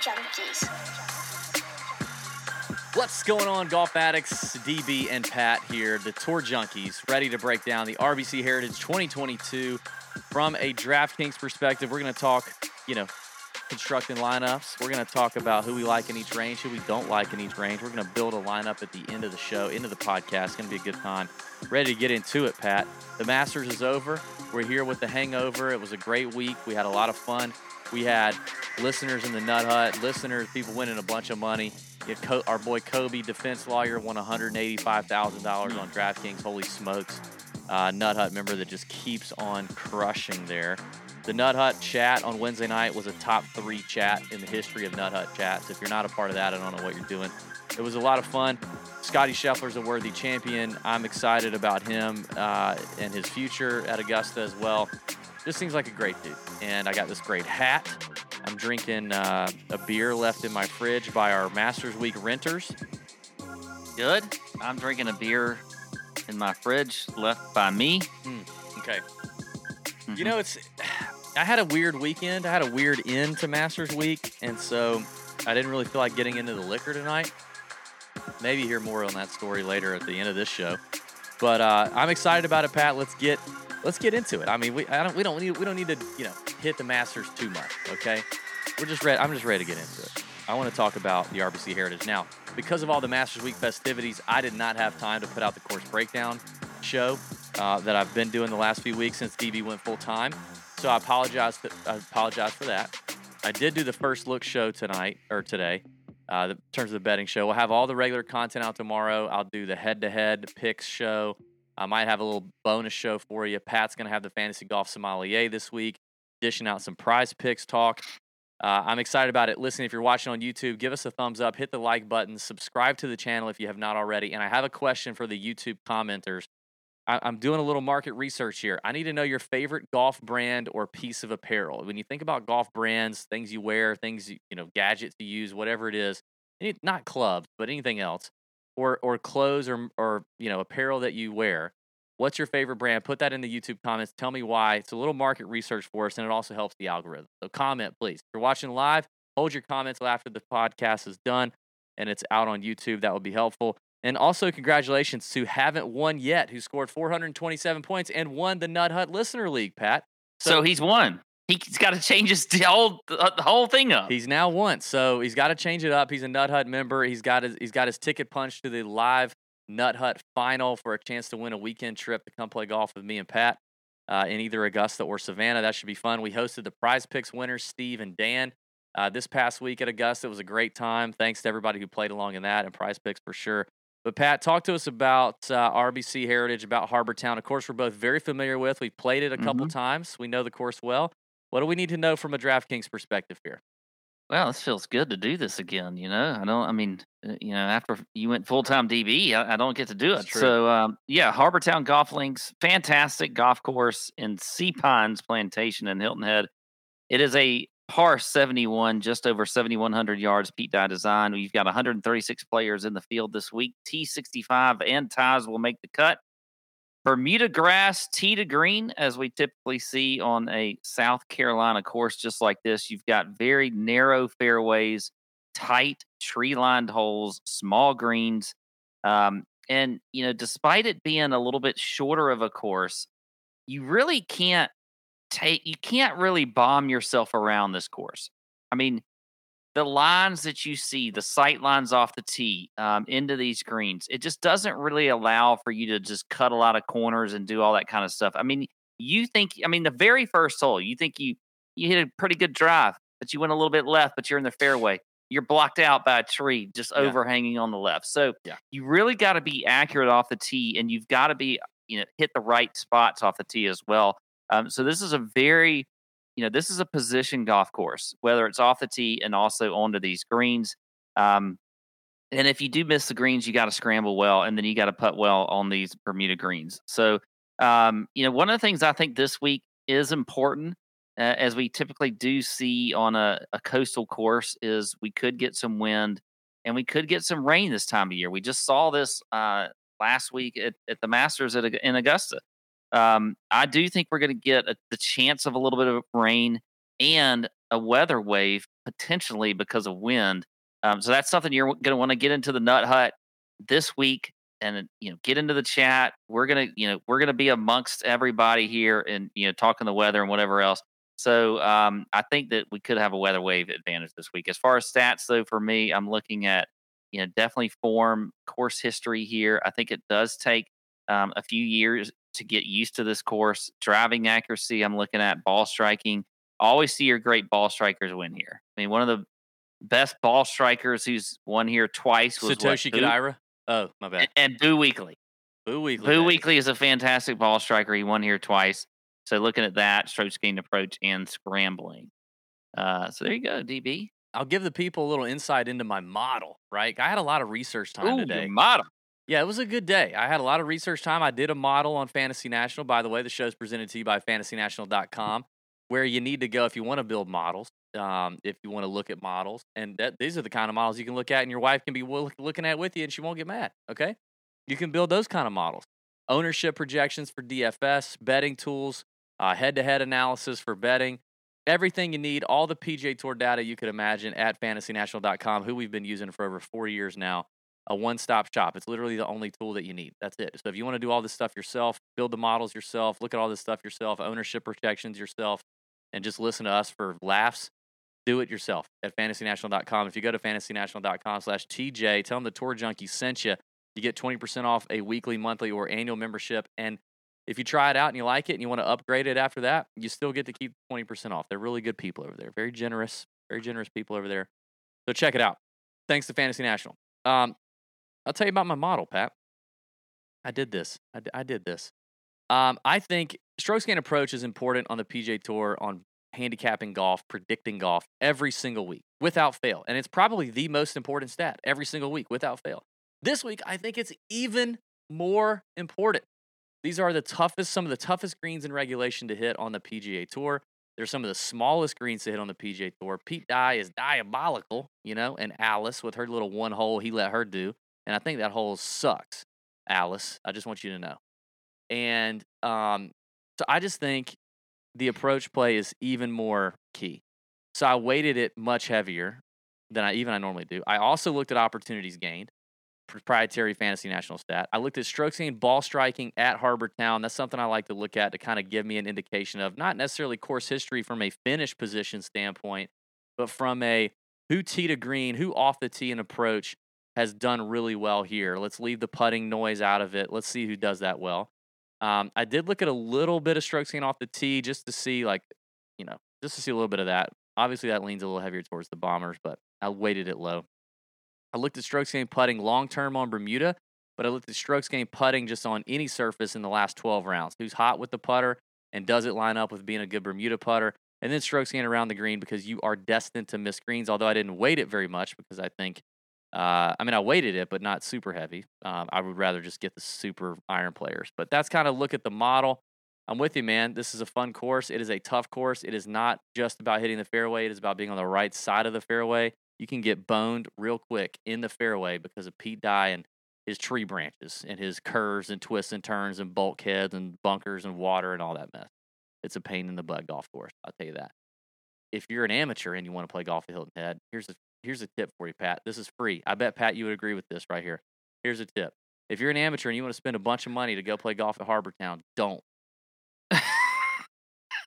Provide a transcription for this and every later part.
Junkies. What's going on, golf addicts? DB and Pat here, the Tour Junkies, ready to break down the RBC Heritage 2022 from a DraftKings perspective. We're going to talk, you know, constructing lineups. We're going to talk about who we like in each range, who we don't like in each range. We're going to build a lineup at the end of the show, into the podcast. It's Going to be a good time. Ready to get into it, Pat. The Masters is over. We're here with the hangover. It was a great week. We had a lot of fun. We had listeners in the Nut Hut, listeners, people winning a bunch of money. Our boy Kobe, defense lawyer, won $185,000 on DraftKings. Holy smokes. Uh, Nut Hut member that just keeps on crushing there. The Nut Hut chat on Wednesday night was a top three chat in the history of Nut Hut chats. If you're not a part of that, I don't know what you're doing. It was a lot of fun. Scottie Scheffler's a worthy champion. I'm excited about him uh, and his future at Augusta as well. This seems like a great dude. And I got this great hat. I'm drinking uh, a beer left in my fridge by our Masters Week renters. Good. I'm drinking a beer in my fridge left by me. Mm, okay. Mm-hmm. You know, it's. I had a weird weekend. I had a weird end to Masters Week, and so I didn't really feel like getting into the liquor tonight. Maybe hear more on that story later at the end of this show. But uh, I'm excited about it, Pat. Let's get let's get into it. I mean, we I don't we don't need we don't need to you know hit the Masters too much. Okay, we're just ready. I'm just ready to get into it. I want to talk about the RBC Heritage now because of all the Masters Week festivities. I did not have time to put out the course breakdown show uh, that I've been doing the last few weeks since DB went full time. So I apologize. I apologize for that. I did do the first look show tonight or today. Uh, in terms of the betting show, we'll have all the regular content out tomorrow. I'll do the head-to-head picks show. I might have a little bonus show for you. Pat's going to have the fantasy golf sommelier this week, dishing out some prize picks talk. Uh, I'm excited about it. Listen, if you're watching on YouTube, give us a thumbs up, hit the like button, subscribe to the channel if you have not already. And I have a question for the YouTube commenters. I, I'm doing a little market research here. I need to know your favorite golf brand or piece of apparel. When you think about golf brands, things you wear, things you know, gadgets you use, whatever it is, not clubs, but anything else or or clothes or or you know apparel that you wear. What's your favorite brand? Put that in the YouTube comments. Tell me why. It's a little market research for us, and it also helps the algorithm. So comment, please. If you're watching live, hold your comments till after the podcast is done and it's out on YouTube. That would be helpful. And also, congratulations to haven't won yet, who scored 427 points and won the Nut Hut Listener League, Pat. So, so he's won. He's got to change his whole the whole thing up. He's now once, so he's got to change it up. He's a Nut Hut member. He's got his he's got his ticket punched to the live Nut Hut final for a chance to win a weekend trip to come play golf with me and Pat uh, in either Augusta or Savannah. That should be fun. We hosted the Prize Picks winners, Steve and Dan, uh, this past week at Augusta. It was a great time. Thanks to everybody who played along in that and Prize Picks for sure. But Pat, talk to us about uh, RBC Heritage, about Harbour Town. Of course, we're both very familiar with. We've played it a couple mm-hmm. times. We know the course well. What do we need to know from a DraftKings perspective here? Well, this feels good to do this again. You know, I don't. I mean, uh, you know, after you went full time DB, I, I, don't get to do it. So, um, yeah, Harbour Town Golf Links, fantastic golf course in Sea Pines Plantation in Hilton Head. It is a par 71, just over 7,100 yards, Pete Dye design. We've got 136 players in the field this week. T65 and ties will make the cut. Bermuda grass, tee to green, as we typically see on a South Carolina course just like this. You've got very narrow fairways, tight tree lined holes, small greens. Um, and, you know, despite it being a little bit shorter of a course, you really can't take, you can't really bomb yourself around this course. I mean, the lines that you see, the sight lines off the tee um, into these greens, it just doesn't really allow for you to just cut a lot of corners and do all that kind of stuff. I mean, you think, I mean, the very first hole, you think you you hit a pretty good drive, but you went a little bit left, but you're in the fairway. You're blocked out by a tree just yeah. overhanging on the left. So yeah. you really got to be accurate off the tee, and you've got to be, you know, hit the right spots off the tee as well. Um, so this is a very you know, this is a position golf course, whether it's off the tee and also onto these greens. Um, and if you do miss the greens, you got to scramble well, and then you got to putt well on these Bermuda greens. So, um, you know, one of the things I think this week is important, uh, as we typically do see on a, a coastal course, is we could get some wind and we could get some rain this time of year. We just saw this uh, last week at, at the Masters at, in Augusta. Um, I do think we're going to get a, the chance of a little bit of rain and a weather wave potentially because of wind. Um, so that's something you're going to want to get into the Nut Hut this week and you know get into the chat. We're gonna you know we're gonna be amongst everybody here and you know talking the weather and whatever else. So um, I think that we could have a weather wave advantage this week. As far as stats, though, for me, I'm looking at you know definitely form course history here. I think it does take um, a few years to get used to this course. Driving accuracy, I'm looking at ball striking. Always see your great ball strikers win here. I mean, one of the best ball strikers who's won here twice was Satoshi what, Kodaira. Oh, my bad. And, and Boo Weekley. Boo Weekley. Boo Weekley is a fantastic ball striker. He won here twice. So looking at that, strokes gained approach and scrambling. Uh, so there you go, DB. I'll give the people a little insight into my model, right? I had a lot of research time Ooh, today. model. Yeah, it was a good day. I had a lot of research time. I did a model on Fantasy National. By the way, the show is presented to you by fantasynational.com, where you need to go if you want to build models, um, if you want to look at models. And that, these are the kind of models you can look at, and your wife can be looking at with you, and she won't get mad. Okay? You can build those kind of models. Ownership projections for DFS, betting tools, head to head analysis for betting, everything you need, all the PGA Tour data you could imagine at fantasynational.com, who we've been using for over four years now a one stop shop. It's literally the only tool that you need. That's it. So if you want to do all this stuff yourself, build the models yourself, look at all this stuff yourself, ownership protections yourself, and just listen to us for laughs, do it yourself at fantasynational.com. If you go to fantasynational.com slash TJ, tell them the Tour Junkie sent you. You get 20% off a weekly, monthly, or annual membership. And if you try it out and you like it and you want to upgrade it after that, you still get to keep 20% off. They're really good people over there. Very generous, very generous people over there. So check it out. Thanks to Fantasy National. Um, I'll tell you about my model, Pat. I did this. I, d- I did this. Um, I think stroke gain approach is important on the PJ Tour on handicapping golf, predicting golf every single week without fail. And it's probably the most important stat every single week without fail. This week, I think it's even more important. These are the toughest, some of the toughest greens in regulation to hit on the PGA Tour. They're some of the smallest greens to hit on the PGA Tour. Pete Dye is diabolical, you know, and Alice with her little one hole he let her do. And I think that hole sucks, Alice. I just want you to know. And um, so I just think the approach play is even more key. So I weighted it much heavier than I even I normally do. I also looked at opportunities gained, proprietary fantasy national stat. I looked at strokes gained, ball striking at Harbour Town. That's something I like to look at to kind of give me an indication of not necessarily course history from a finish position standpoint, but from a who tee to green, who off the tee and approach has done really well here. Let's leave the putting noise out of it. Let's see who does that well. Um, I did look at a little bit of strokes gained off the tee just to see, like, you know, just to see a little bit of that. Obviously, that leans a little heavier towards the Bombers, but I weighted it low. I looked at strokes gained putting long term on Bermuda, but I looked at strokes gained putting just on any surface in the last 12 rounds. Who's hot with the putter and does it line up with being a good Bermuda putter? And then strokes gained around the green because you are destined to miss greens, although I didn't weight it very much because I think uh, I mean, I weighted it, but not super heavy. Um, I would rather just get the super iron players. But that's kind of look at the model. I'm with you, man. This is a fun course. It is a tough course. It is not just about hitting the fairway. It is about being on the right side of the fairway. You can get boned real quick in the fairway because of Pete Dye and his tree branches and his curves and twists and turns and bulkheads and bunkers and water and all that mess. It's a pain in the butt golf course. I'll tell you that. If you're an amateur and you want to play golf at Hilton Head, here's a here's a tip for you, Pat. This is free. I bet Pat you would agree with this right here. Here's a tip. If you're an amateur and you want to spend a bunch of money to go play golf at Harbour Town, don't.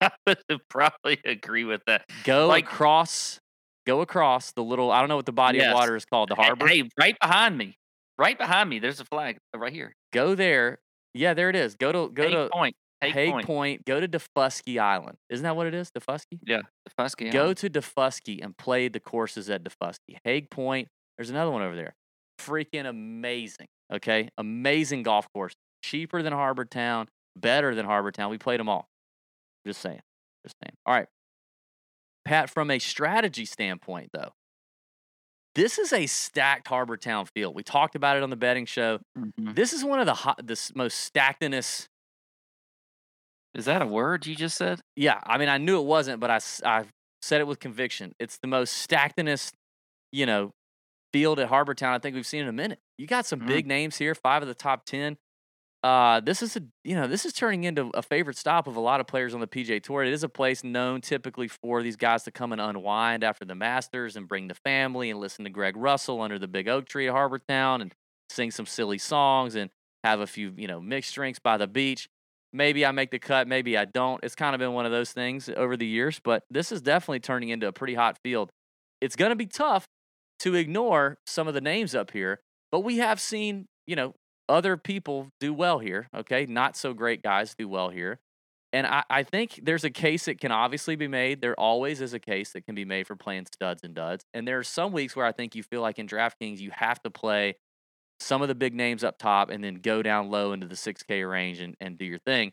I would probably agree with that. Go Like- across go across the little I don't know what the body Yes. of water is called, the harbor. Hey, right behind me. Right behind me. There's a flag right here. Go there. Yeah, there it is. Go to go to Point. Haig, Haig Point. Point. Go to Daufuskie Island. Isn't that what it is? Daufuskie? Yeah, the Fusky. Go Island. to Daufuskie and play the courses at Daufuskie. Haig Point. There's another one over there. Freaking amazing. Okay, amazing golf course. Cheaper than Harbour Town. Better than Harbour Town. We played them all. Just saying. Just saying. All right. Pat, from a strategy standpoint, though, this is a stacked Harbour Town field. We talked about it on the betting show. Mhm. This is one of the hot, the most stackedest Is that a word you just said? Yeah, I mean, I knew it wasn't, but I, I said it with conviction. It's the most stackedest, you know, field at Harbour Town I think we've seen in a minute. You got some Mhm. big names here, five of the top 10. uh, this is a you know this is turning into a favorite stop of a lot of players on the PJ Tour. It is a place known typically for these guys to come and unwind after the Masters and bring the family and listen to Greg Russell under the big oak tree at Harbour Town and sing some silly songs and have a few you know mixed drinks by the beach. Maybe I make the cut, maybe I don't. It's kind of been one of those things over the years, but this is definitely turning into a pretty hot field. It's going to be tough to ignore some of the names up here, but we have seen, you know, other people do well here. Okay. Not so great guys do well here. And I, I think there's a case that can obviously be made. There always is a case that can be made for playing studs and duds. And there are some weeks where I think you feel like in DraftKings, you have to play some of the big names up top and then go down low into the 6K range and, and do your thing.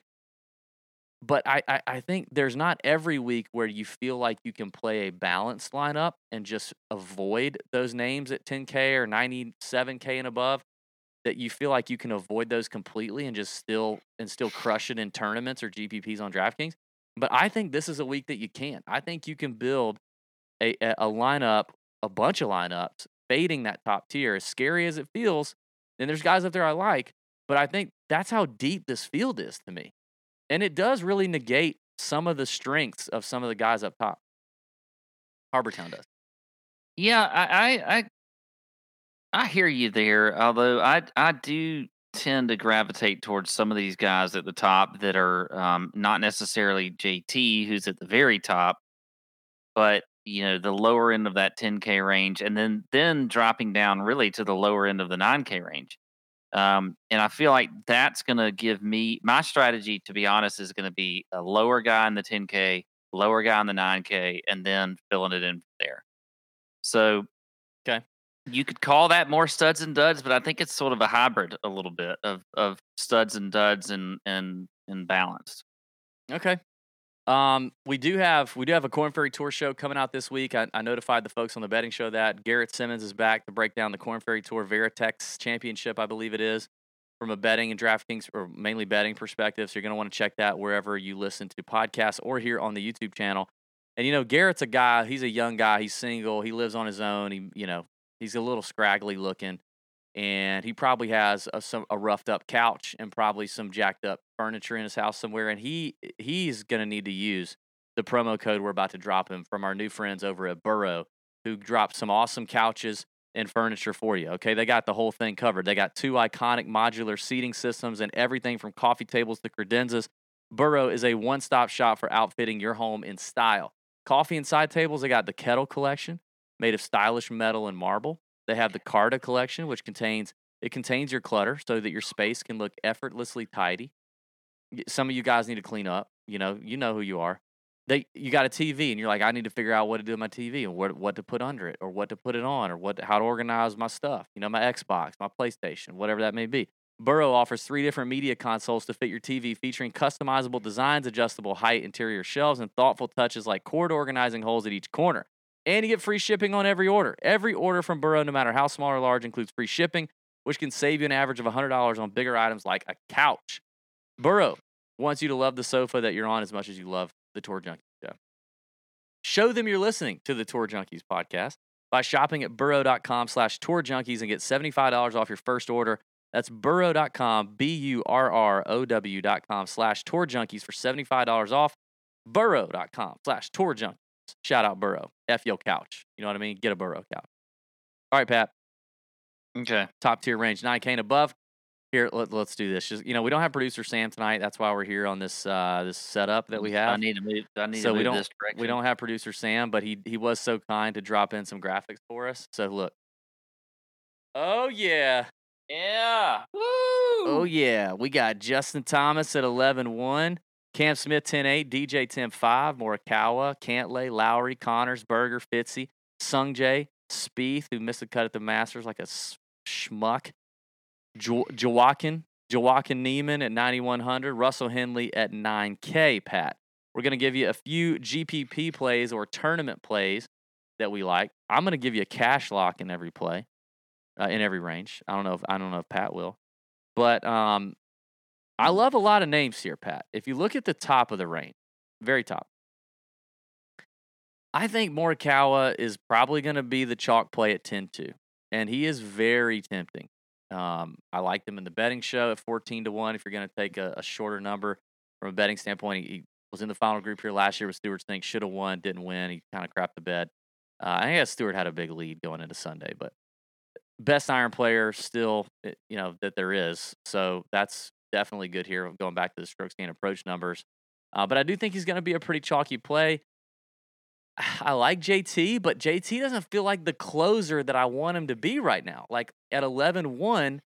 But I, I, I think there's not every week where you feel like you can play a balanced lineup and just avoid those names at 10K or 97K and above that you feel like you can avoid those completely and just still and still crush it in tournaments or GPPs on DraftKings. But I think this is a week that you can't. I think you can build a, a lineup, a bunch of lineups, fading that top tier. As scary as it feels, and there's guys up there I like, but I think that's how deep this field is to me. And it does really negate some of the strengths of some of the guys up top. Harbour Town does. Yeah, I, I, I I hear you there. Although I I do tend to gravitate towards some of these guys at the top that are um, not necessarily JT, who's at the very top, but you know the lower end of that 10k range, and then then dropping down really to the lower end of the 9k range. Um, and I feel like that's going to give me my strategy. To be honest, is going to be a lower guy in the 10k, lower guy in the 9k, and then filling it in there. So Okay. you could call that more studs and duds, but I think it's sort of a hybrid a little bit of of studs and duds and and and balanced. Okay. Um, we do have we do have a Korn Ferry Tour show coming out this week. I, I notified the folks on the betting show that Garrett Simmons is back to break down the Korn Ferry Tour Veritex Championship, I believe it is, from a betting and DraftKings or mainly betting perspective. So you're going to want to check that wherever you listen to podcasts or here on the YouTube channel. And you know, Garrett's a guy. He's a young guy. He's single. He lives on his own. He, you know, he's a little scraggly looking, and he probably has a, some a roughed up couch and probably some jacked up furniture in his house somewhere. And he he's gonna need to use the promo code we're about to drop him from our new friends over at Burrow, who dropped some awesome couches and furniture for you. Okay, they got the whole thing covered. They got two iconic modular seating systems and everything from coffee tables to credenzas. Burrow is a one stop shop for outfitting your home in style. Coffee and side tables, they got the Kettle collection made of stylish metal and marble. They have the Carta collection, which contains it contains your clutter so that your space can look effortlessly tidy. Some of you guys need to clean up. You know, you know who you are. They you got a TV and you're like, I need to figure out what to do with my TV and what what to put under it or what to put it on or what how to organize my stuff. You know, my Xbox, my PlayStation, whatever that may be. Burrow offers three different media consoles to fit your TV, featuring customizable designs, adjustable height, interior shelves, and thoughtful touches like cord organizing holes at each corner. And you get free shipping on every order. Every order from Burrow, no matter how small or large, includes free shipping, which can save you an average of $100 on bigger items like a couch. Burrow wants you to love the sofa that you're on as much as you love the Tour Junkies show. Show them you're listening to the Tour Junkies podcast by shopping at burrow.com slash tour junkies and get $75 off your first order. That's burrow.com, B U R R O W.com slash tour junkies for $75 off. Burrow.com slash tour junkies. Shout out Burrow. F your couch. You know what I mean? Get a Burrow couch. All right, Pat. Okay. Top tier range, 9K and above. Here, let, us do this. Just you know, we don't have producer Sam tonight. That's why we're here on this uh, this setup that we have. I need to move. I need so to move we don't this direction. we don't have producer Sam, but he he was so kind to drop in some graphics for us. So look. Oh yeah. Yeah. Woo. Oh yeah. We got Justin Thomas at 11-1, Cam Smith 10-8, DJ 10-5, Morikawa, Cantlay, Lowry, Conners, Berger, Fitzy, Sung Jae, Spieth, who missed the cut at the Masters like a schmuck. Joaquin, Joaquin Niemann at 9100, Russell Henley at 9K. Pat, we're gonna give you a few GPP plays or tournament plays that we like. I'm gonna give you a cash lock in every play, uh, in every range. I don't know if I don't know if Pat will, but um, I love a lot of names here, Pat. If you look at the top of the range, very top. I think Morikawa is probably going to be the chalk play at 10 2, and he is very tempting. Um, I liked him in the betting show at 14 to 1. If you're going to take a, a, shorter number from a betting standpoint, he, he, was in the final group here last year with Stewart Cink, should have won, didn't win. He kind of crapped the bed. Uh, I guess Stewart had a big lead going into Sunday, but best iron player still, eh, you know, that there is. So that's definitely good here. Going back to the strokes gain approach numbers, uh, but I do think he's going to be a pretty chalky play. I like JT, but JT doesn't feel like the closer that I want him to be right now. Like at 11 1,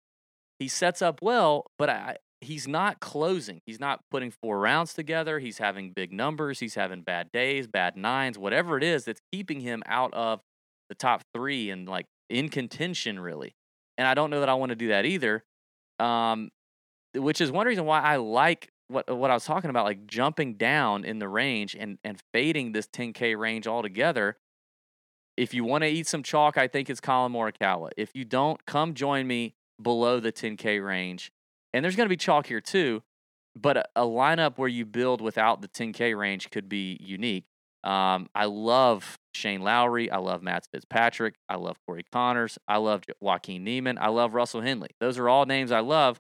he sets up well, but I, he's not closing. He's not putting four rounds together. He's having big numbers. He's having bad days, bad nines, whatever it is that's keeping him out of the top three and like in contention, really. And I don't know that I want to do that either. Um, which is one reason why I like what what I was talking about, like jumping down in the range and and fading this 10K range altogether. If you want to eat some chalk, I think it's Collin Morikawa. If you don't, come join me below the 10K range. And there's going to be chalk here too, but a, a, lineup where you build without the 10K range could be unique. Um, I love Shane Lowry. I love Matt Fitzpatrick. I love Corey Conners. I love Joaquin Niemann. I love Russell Henley. Those are all names I love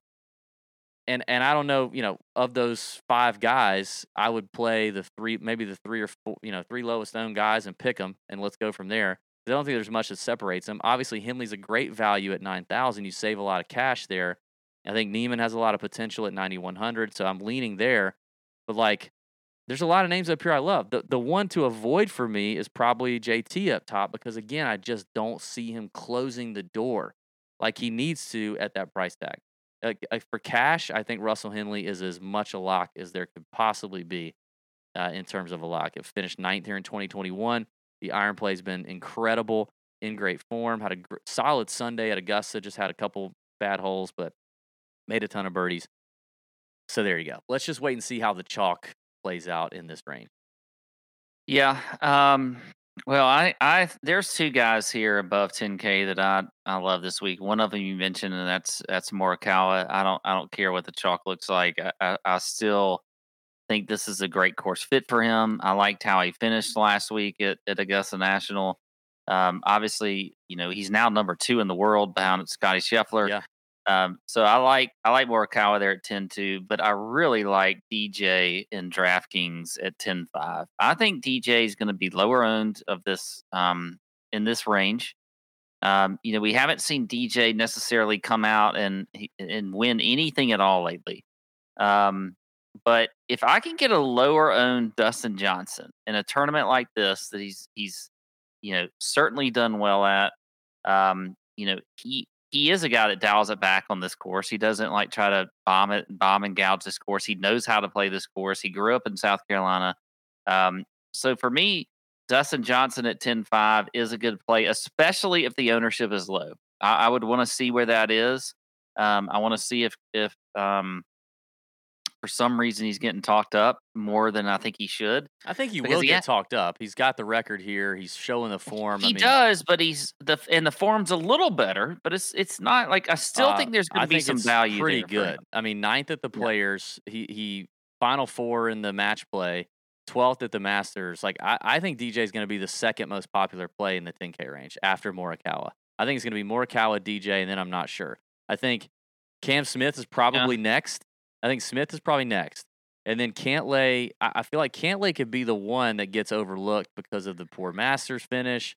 and and I don't know, you know, of those five guys, I would play the three, maybe the three or four, you know, three lowest owned guys and pick them, and let's go from there. I don't think there's much that separates them. Obviously, Henley's a great value at nine thousand. You save a lot of cash there. I think Niemann has a lot of potential at ninety one hundred, so I'm leaning there. But like, there's a lot of names up here I love. The the one to avoid for me is probably JT up top because again, I just don't see him closing the door like he needs to at that price tag uh, for cash, I think Russell Henley is as much a lock as there could possibly be uh, in terms of a lock. It finished ninth here in 2021. The iron play has been incredible, in great form. Had a gr- solid Sunday at Augusta. Just had a couple bad holes, but made a ton of birdies. So there you go. Let's just wait and see how the chalk plays out in this rain. Yeah. Um, well, I, I, there's two guys here above 10k that I, I love this week. One of them you mentioned, and that's that's Morikawa. I don't, I don't care what the chalk looks like. I, I, I still think this is a great course fit for him. I liked how he finished last week at, at Augusta National. Um, obviously, you know he's now number two in the world behind Scottie Scheffler. Yeah. Um, so I like I like Morikawa there at 10-2, but I really like DJ in DraftKings at 10-5. I think DJ is going to be lower owned of this um, in this range. Um, you know, we haven't seen DJ necessarily come out and and win anything at all lately. Um, but if I can get a lower owned Dustin Johnson in a tournament like this that he's he's you know certainly done well at, um, you know he he is a guy that dials it back on this course. He doesn't like try to bomb it, bomb and gouge this course. He knows how to play this course. He grew up in South Carolina. Um, so for me, Dustin Johnson at 10 5 is a good play, especially if the ownership is low. I, I would want to see where that is. Um, I want to see if, if, um, for some reason he's getting talked up more than I think he should. I think he will he get ha- talked up. He's got the record here. He's showing the form. He I mean, does, but he's the and the form's a little better, but it's it's not like I still uh, think there's going to be some value. Pretty good. I mean, ninth at the Players. Yeah. He he final four in the match play. 12th at the Masters. Like I, I think DJ is going to be the second most popular play in the 10K range after Morikawa. I think it's going to be Morikawa, DJ, and then I'm not sure. I think Cam Smith is probably yeah. next. I think Smith is probably next. And then Cantlay, I feel like Cantlay could be the one that gets overlooked because of the poor Masters finish.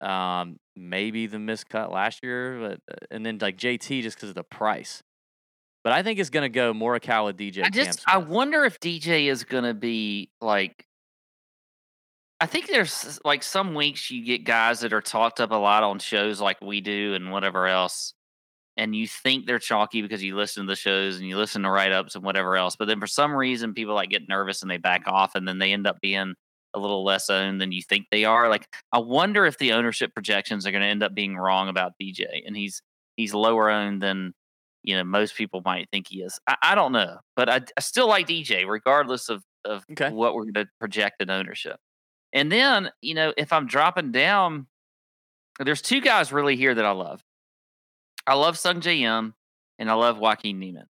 Um, maybe the miscut last year, but uh, and then like JT just because of the price. But I think it's going to go Morikawa, DJ. I just I wonder if DJ is going to be like. I think there's like some weeks you get guys that are talked up a lot on shows like we do and whatever else, and you think they're chalky because you listen to the shows and you listen to write ups and whatever else. But then for some reason, people like get nervous and they back off, and then they end up being a little less owned than you think they are. Like I wonder if the ownership projections are going to end up being wrong about DJ, and he's he's lower owned than you know most people might think he is. I, I don't know, but I, I, still like DJ regardless of of okay. what we're going to project in ownership. And then you know if I'm dropping down, there's two guys really here that I love. I love Sungjae Im and I love Joaquin Niemann.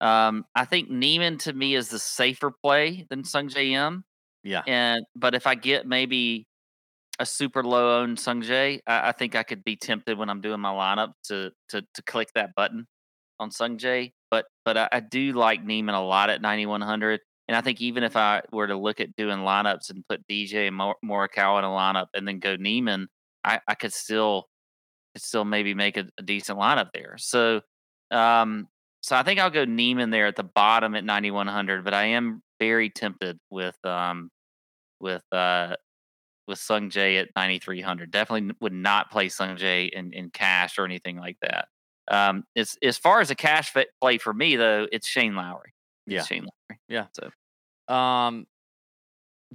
Um, I think Niemann to me is the safer play than Sungjae Im. Yeah. And but if I get maybe a super low owned Sungjae, I, I think I could be tempted when I'm doing my lineup to to to click that button on Sungjae. But but I, I do like Niemann a lot at 9100. And I think even if I were to look at doing lineups and put DJ and Mor- Morikawa in a lineup and then go Niemann, I, I could still could still maybe make a, a decent lineup there. So um, so I think I'll go Niemann there at the bottom at 9100. But I am very tempted with um with uh with Sung Sungjae at 9300. Definitely would not play Sungjae in, in cash or anything like that. Um, it's as far as a cash fit play for me though, it's Shane Lowry. It's Yeah. Shane Lowry. Yeah. So Um,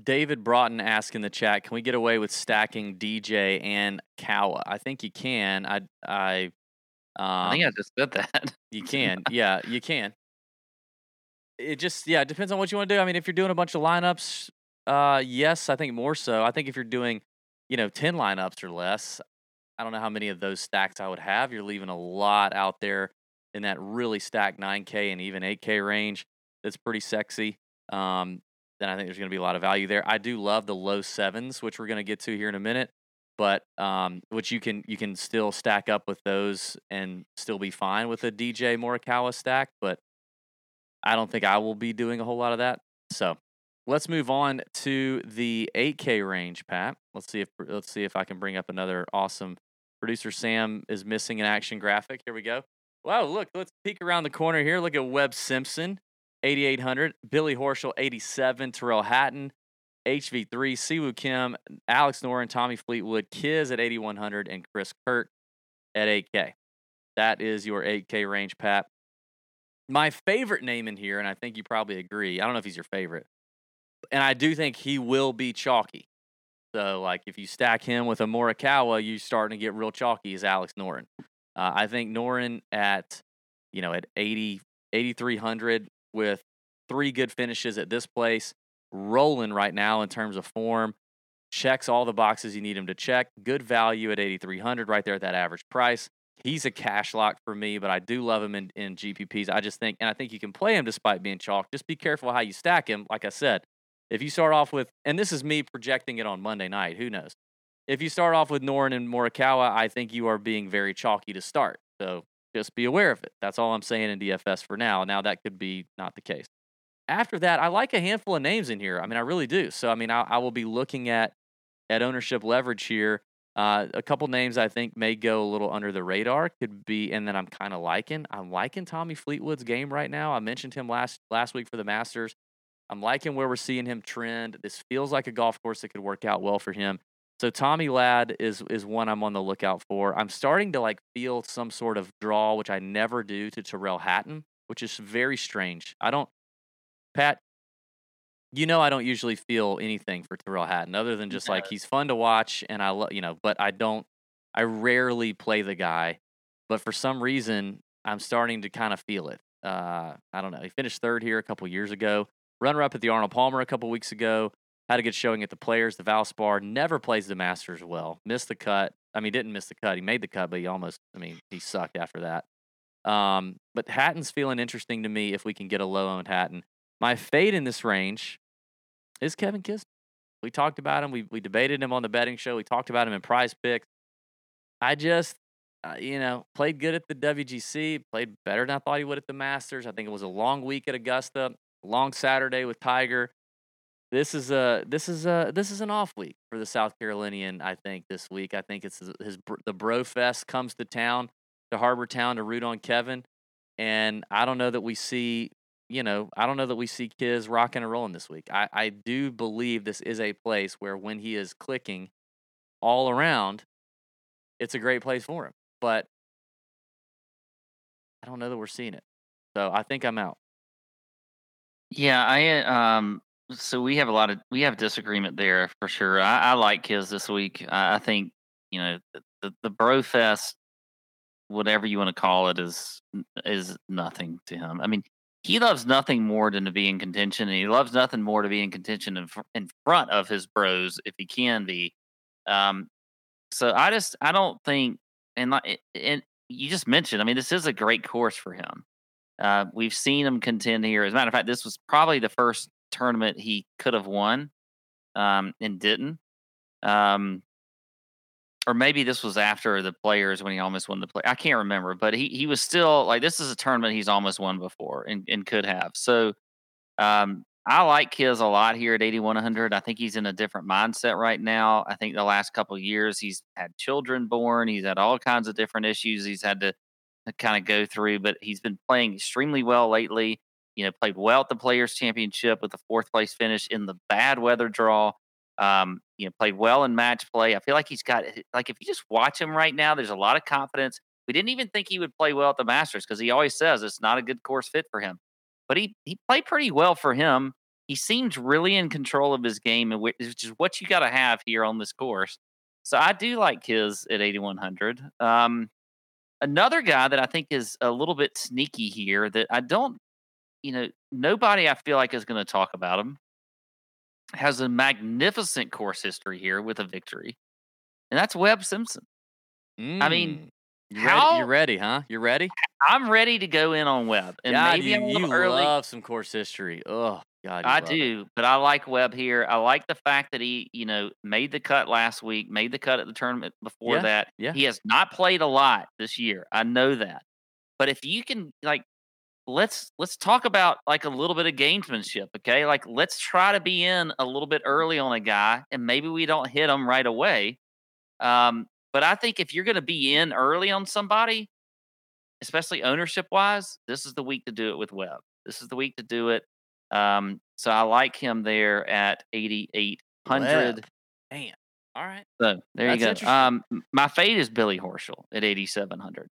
David Broughton asked in the chat, "Can we get away with stacking DJ and Kawa?" I think you can. I I um, I think I just said that. you can. Yeah, you can. It just yeah, it depends on what you want to do. I mean, if you're doing a bunch of lineups, uh, yes, I think more so. I think if you're doing, you know, ten lineups or less, I don't know how many of those stacks I would have. You're leaving a lot out there in that really stacked 9K and even 8K range. That's pretty sexy. Um, then I think there's going to be a lot of value there. I do love the low sevens, which we're going to get to here in a minute, but um, which you can you can still stack up with those and still be fine with a DJ Morikawa stack. But I don't think I will be doing a whole lot of that. So let's move on to the 8K range, Pat. Let's see if let's see if I can bring up another awesome. Producer Sam is missing an action graphic. Here we go. Wow, look, let's peek around the corner here. Look at Webb Simpson, 8,800. Billy Horschel, 87. Tyrrell Hatton, HV3. Si Woo Kim, Alex Noren, Tommy Fleetwood, Kiz at 8,100, and Chris Kirk at 8K. That is your 8K range, Pat. My favorite name in here, and I think you probably agree. I don't know if he's your favorite, and I do think he will be chalky. So, like, if you stack him with a Morikawa, you're starting to get real chalky. Is Alex Noren? Uh, I think Noren at, you know, at 80, 8,300 with three good finishes at this place, rolling right now in terms of form, checks all the boxes you need him to check. Good value at 8,300 right there at that average price. He's a cash lock for me, but I do love him in, in GPPs. I just think, and I think you can play him despite being chalk. Just be careful how you stack him. Like I said, if you start off with, and this is me projecting it on Monday night, who knows? If you start off with Noren and Morikawa, I think you are being very chalky to start. So just be aware of it. That's all I'm saying in DFS for now. Now that could be not the case. After that, I like a handful of names in here. I mean, I really do. So I mean, I, I will be looking at at ownership leverage here. Uh, a couple names I think may go a little under the radar could be, and then I'm kind of liking. I'm liking Tommy Fleetwood's game right now. I mentioned him last last week for the Masters. I'm liking where we're seeing him trend. This feels like a golf course that could work out well for him. So Tommy Lad is is one I'm on the lookout for. I'm starting to like feel some sort of draw, which I never do to Tyrrell Hatton, which is very strange. I don't, Pat. You know, I don't usually feel anything for Tyrrell Hatton other than just like he's fun to watch, and I love you know, but I don't. I rarely play the guy, but for some reason I'm starting to kind of feel it. Uh, I don't know. He finished third here a couple years ago. Runner up at the Arnold Palmer a couple weeks ago. Had a good showing at the Players. The Valspar never plays the Masters well. Missed the cut. I mean, didn't miss the cut. He made the cut, but he almost. I mean, he sucked after that. Um, but Hatton's feeling interesting to me if we can get a low owned Hatton. My fade in this range is Kevin Kisner. We talked about him. We we debated him on the betting show. We talked about him in Prize Picks. I just, uh, you know, played good at the WGC. Played better than I thought he would at the Masters. I think it was a long week at Augusta. Long Saturday with Tiger. This is a this is a this is an off week for the South Carolinian. I think this week. I think it's his, the Bro Fest comes to town to Harbour Town to root on Kevin, and I don't know that we see. You know, I don't know that we see Kiz rocking and rolling this week. I, I do believe this is a place where when he is clicking all around, it's a great place for him. But I don't know that we're seeing it. So I think I'm out. Yeah, I um. So we have a lot of we have disagreement there for sure. I, I like Kiz this week. I, I think you know the, the the Bro Fest, whatever you want to call it, is is nothing to him. I mean, he loves nothing more than to be in contention, and he loves nothing more to be in contention in, fr- in front of his bros if he can be. Um, so I just I don't think, and like and you just mentioned, I mean, this is a great course for him. Uh, we've seen him contend here. As a matter of fact, this was probably the first tournament he could have won um, and didn't. Um, or maybe this was after the players when he almost won the play. I can't remember, but he he was still like this is a tournament he's almost won before and, and could have. So um, I like Kiz a lot here at 8100. I think he's in a different mindset right now. I think the last couple years he's had children born, he's had all kinds of different issues he's had to, to kind of go through, but he's been playing extremely well lately. You know, played well at the Players Championship with a fourth place finish in the bad weather draw. Um, you know, played well in match play. I feel like he's got like if you just watch him right now, there's a lot of confidence. We didn't even think he would play well at the Masters because he always says it's not a good course fit for him. But he he played pretty well for him. He seems really in control of his game, which is what you got to have here on this course. So I do like his at 8100. Um, another guy that I think is a little bit sneaky here that I don't, you know, nobody I feel like is going to talk about him has a magnificent course history here with a victory, and that's Webb Simpson. Mm. I mean, you how ready, you're ready, huh? You're ready? I'm ready to go in on Webb, and God, maybe you, I'm a little you early. love some course history. Oh God, I love it. do, but I like Webb here. I like the fact that he, you know, made the cut last week, made the cut at the tournament before Yeah, that. yeah. He has not played a lot this year. I know that. But if you can like let's let's talk about like a little bit of gamesmanship, okay? Like let's try to be in a little bit early on a guy and maybe we don't hit him right away. Um, but I think if you're going to be in early on somebody, especially ownership wise, this is the week to do it with Webb. This is the week to do it. Um, so I like him there at 8,800. Webb. Damn. All right. So there That's you go. Um, my fade is Billy Horschel at 8,700.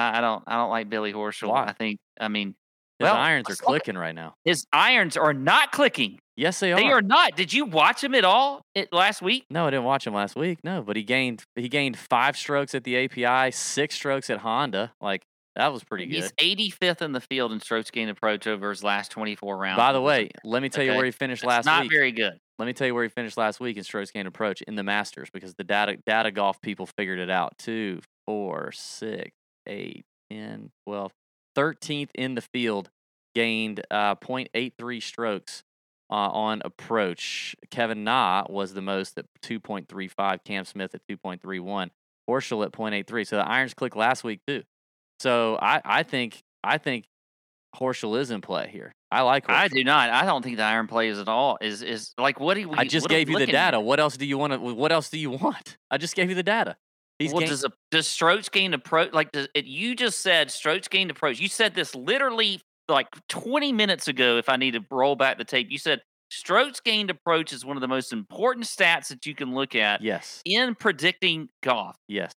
I, I don't, I don't like Billy Horschel. Why? I think, I mean, His well, irons are clicking right now. his irons are not clicking. Yes, they are. They are not. Did you watch him at all it, last week? No, I didn't watch him last week. No, but he gained he gained five strokes at the API, six strokes at Honda. Like that was pretty good. He's 85th in the field in strokes gained approach over his last 24 rounds. By the way, let me tell you where he finished that's last not week. very good. Let me tell you where he finished last week in strokes gained approach in the Masters because the data data golf people figured it out. Two, four, six, eight, 10, 12, 13th in the field, gained uh, 0.83 strokes uh, on approach. Kevin Na was the most at 2.35, Cam Smith at 2.31, Horschel at 0.83. So the irons clicked last week too. So I, I think I think Horschel is in play here. I like Horschel. I do not. I don't think the iron plays at all. Is is like what do we? I just what are we gave you the data. at? What else do you want to? What else do you want? I just gave you the data. He's well, gained- does a, does strokes gained approach like does it, you just said strokes gained approach? You said this literally like 20 minutes ago. If I need to roll back the tape, you said strokes gained approach is one of the most important stats that you can look at yes, in predicting golf. yes.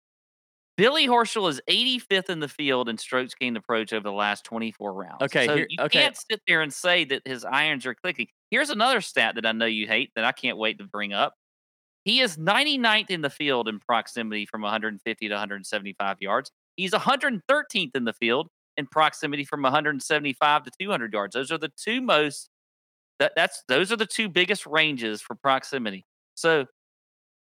Billy Horschel is 85th in the field in strokes gained approach over the last 24 rounds. Okay, so here- you okay. can't sit there and say that his irons are clicking. Here's another stat that I know you hate that I can't wait to bring up. He is 99th in the field in proximity from 150 to 175 yards. He's 113th in the field in proximity from 175 to 200 yards. Those are the two most that that's those are the two biggest ranges for proximity. So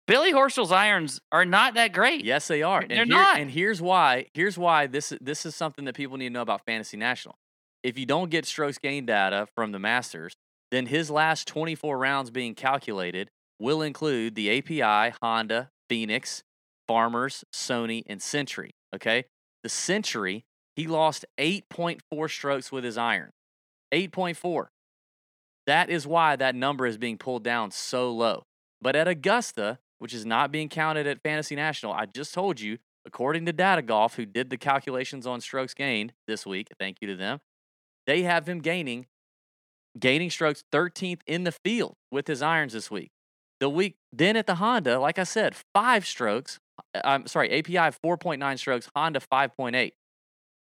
Billy Horschel's irons are not that great. Yes, they are. And, They're here- not. and here's why. Here's why this this is something that people need to know about Fantasy National. If you don't get strokes gain data from the Masters, then his last 24 rounds being calculated will include the API, Honda, Phoenix, Farmers, Sony, and Sentry. Okay, the Sentry he lost 8.4 strokes with his iron. 8.4. That is why that number is being pulled down so low. But at Augusta, which is not being counted at Fantasy National, I just told you, according to Data Golf, who did the calculations on strokes gained this week, thank you to them, they have him gaining gaining strokes 13th in the field with his irons this week. The week then at the Honda, like I said, five strokes. uh, I'm sorry, API 4.9 strokes, Honda 5.8,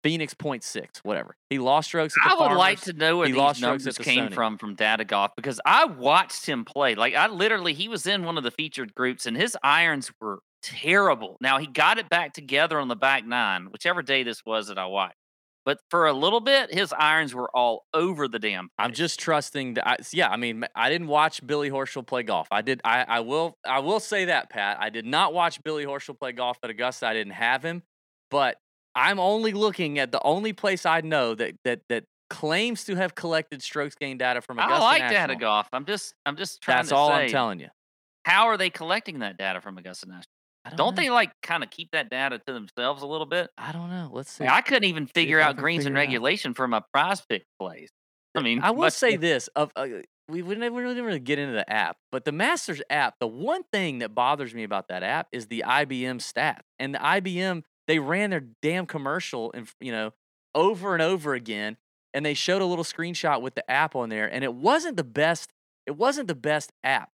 Phoenix 0.6, whatever. He lost strokes. At the I would like to know where He these lost strokes numbers came Sony. from from Data Golf because I watched him play. Like I literally, he was in one of the featured groups, and his irons were terrible. Now he got it back together on the back nine, whichever day this was that I watched. But for a little bit, his irons were all over the damn. I'm just trusting. That I, yeah, I mean, I didn't watch Billy Horschel play golf. I did. I, I will. I will say that, Pat. I did not watch Billy Horschel play golf at Augusta. I didn't have him, but I'm only looking at the only place I know that that that claims to have collected strokes gain data from Augusta I like National. Data Golf. I'm just, I'm just trying That's to all say. I'm telling you. how are they collecting that data from Augusta National? Don't, Don't they like kind of keep that data to themselves a little bit? I don't know. Let's see. I couldn't even figure out greens and it out. regulation for my prize pick plays. I mean, I will much say this: of uh, we we never really, get into the app, but the Masters app. The one thing that bothers me about that app is the IBM stat, and the IBM they ran their damn commercial and you know over and over again, and they showed a little screenshot with the app on there, and it wasn't the best. It wasn't the best app.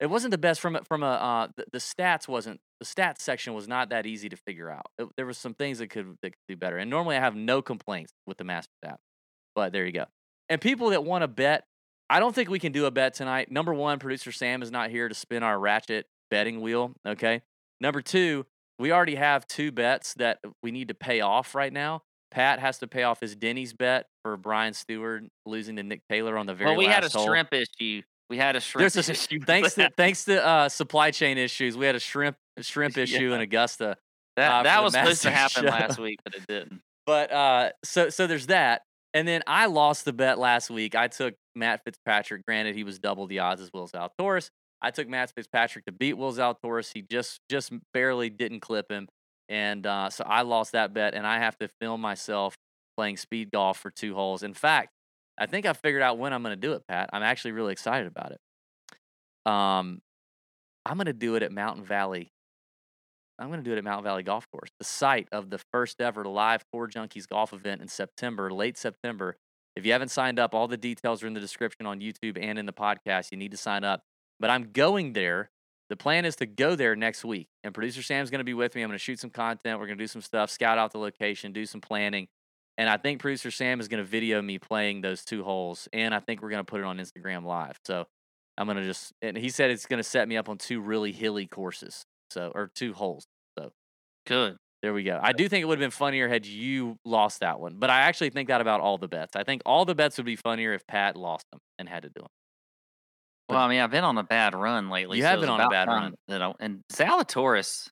It wasn't the best from a, from a uh, the, the stats wasn't the stats section was not that easy to figure out. It- there was some things that could that could do better, and normally I have no complaints with the Masters app, but there you go. And people that want to bet, I don't think we can do a bet tonight. Number one, producer Sam is not here to spin our ratchet betting wheel. Okay. Number two, we already have two bets that we need to pay off right now. Pat has to pay off his Denny's bet for Brian Stuard losing to Nick Taylor on the very well, we had a hole. shrimp issue. We had a shrimp There's a, issue. thanks to thanks to uh, supply chain issues, we had a shrimp a shrimp issue in Augusta. that, uh, that was supposed to happen show. last week, but it didn't. But uh, so so there's that, and then I lost the bet last week. I took Matt Fitzpatrick. Granted, he was double the odds as Will Zalatoris. I took Matt Fitzpatrick to beat Will Zalatoris. He just just barely didn't clip him, and uh, so I lost that bet. And I have to film myself playing speed golf for two holes. In fact, I think I figured out when I'm going to do it, Pat. I'm actually really excited about it. Um, I'm going to do it at Mountain Valley I'm going to do it at Mountain Valley Golf Course, the site of the first ever live Tour Junkies golf event in September, late September. If you haven't signed up, all the details are in the description on YouTube and in the podcast. You need to sign up. But I'm going there. The plan is to go there next week, and producer Sam's going to be with me. I'm going to shoot some content. We're going to do some stuff, scout out the location, do some planning. And I think producer Sam is going to video me playing those two holes, and I think we're going to put it on Instagram Live. So I'm going to just, and he said it's going to set me up on two really hilly courses, so or two holes. So good. There we go. I do think it would have been funnier had you lost that one, but I actually think that about all the bets. I think all the bets would be funnier if Pat lost them and had to do them. Well, I mean, I've been on a bad run lately. You so have been on a bad run. That I, and Zalatoris.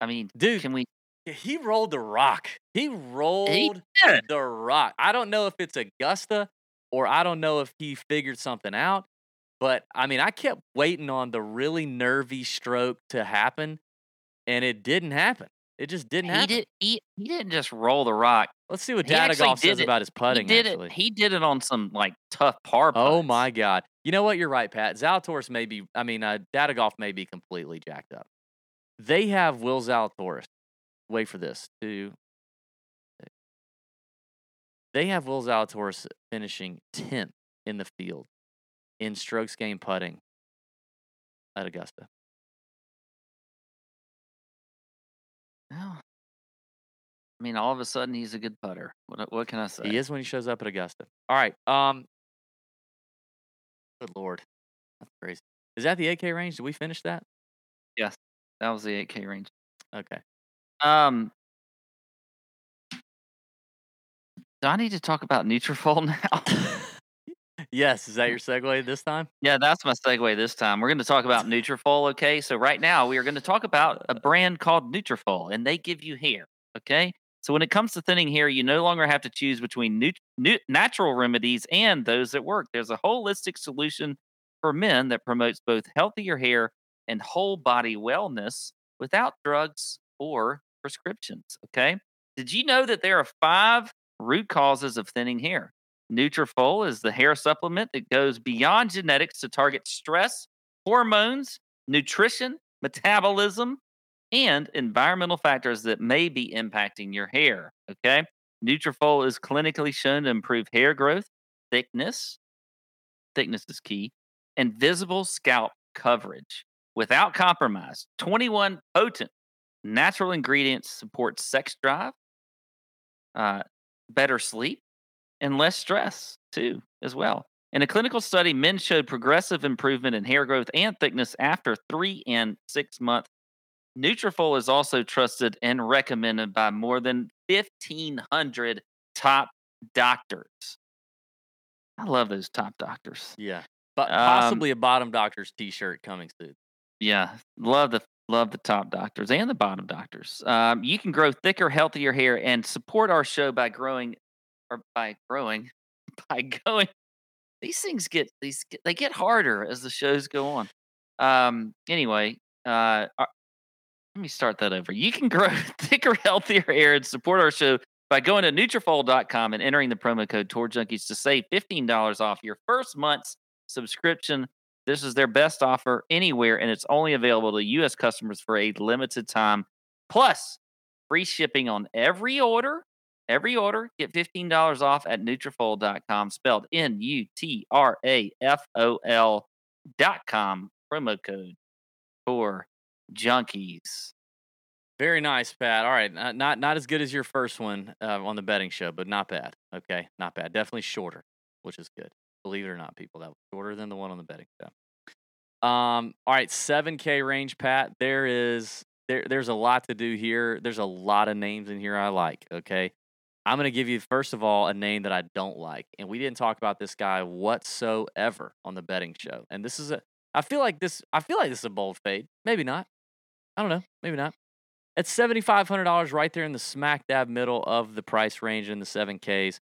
I mean, Dude, can we? He rolled the rock. He rolled did. the rock. I don't know if it's Augusta or I don't know if he figured something out, but I mean, I kept waiting on the really nervy stroke to happen, and it didn't happen. It just didn't He happen. did. He, he didn't just roll the rock. Let's see what he Data Golf says it. about his putting. he did actually. it. He did it on some like tough par. Oh my God! You know what? You're right, Pat. Zalatoris may be. I mean, uh, Data Golf may be completely jacked up. They have Will Zalatoris. Wait for this. Two. They have Will Zalatoris finishing tenth in the field in strokes game putting at Augusta. Well, I mean, all of a sudden he's a good putter. What, what can I say? He is when he shows up at Augusta. All right. Um. Good lord, that's crazy. Is that the 8K range? Did we finish that? Yes, that was the 8K range. Okay. Um, do I need to talk about Nutrafol now? yes. Is that your segue this time? yeah, that's my segue this time. We're going to talk about Nutrafol. Okay, so right now we are going to talk about a brand called Nutrafol, and they give you hair. Okay, so when it comes to thinning hair, you no longer have to choose between natural remedies and those that work. There's a holistic solution for men that promotes both healthier hair and whole body wellness without drugs or prescriptions. Okay. Did you know that there are five root causes of thinning hair? Nutrafol is the hair supplement that goes beyond genetics to target stress, hormones, nutrition, metabolism, and environmental factors that may be impacting your hair. Okay. Nutrafol is clinically shown to improve hair growth, thickness, thickness is key, and visible scalp coverage without compromise. 21 potent natural ingredients support sex drive, uh, better sleep, and less stress too, as well. In a clinical study, men showed progressive improvement in hair growth and thickness after three and six months. Nutrafol is also trusted and recommended by more than 1,500 top doctors. I love those top doctors. Yeah. But Um, possibly a bottom doctor's t-shirt coming soon. Yeah, love the love the top doctors and the bottom doctors. Um, you can grow thicker, healthier hair and support our show by growing or by growing by going these things get these they get harder as the shows go on. Um. Anyway, uh, uh, let me start that over. You can grow thicker, healthier hair and support our show by going to Nutrafol.com and entering the promo code Tour Junkies to save fifteen dollars off your first month's subscription. This is their best offer anywhere, and it's only available to U.S. customers for a limited time. Plus, free shipping on every order. Every order, get fifteen dollars off at Nutrafol.com, spelled N U T R A F O L dot com. Promo code for junkies. Very nice, Pat. All right, not not, not as good as your first one uh, on the betting show, but not bad. Okay, not bad. Definitely shorter, which is good. Believe it or not, people, that was shorter than the one on the betting show. Um, all right, seven K range, Pat. There is there there's a lot to do here. There's a lot of names in here I like. Okay, I'm gonna give you first of all a name that I don't like, and we didn't talk about this guy whatsoever on the betting show. And this is a I feel like this I feel like this is a bold fade. Maybe not. I don't know. Maybe not. It's seventy five hundred dollars right there in the smack dab middle of the price range in the seven Ks.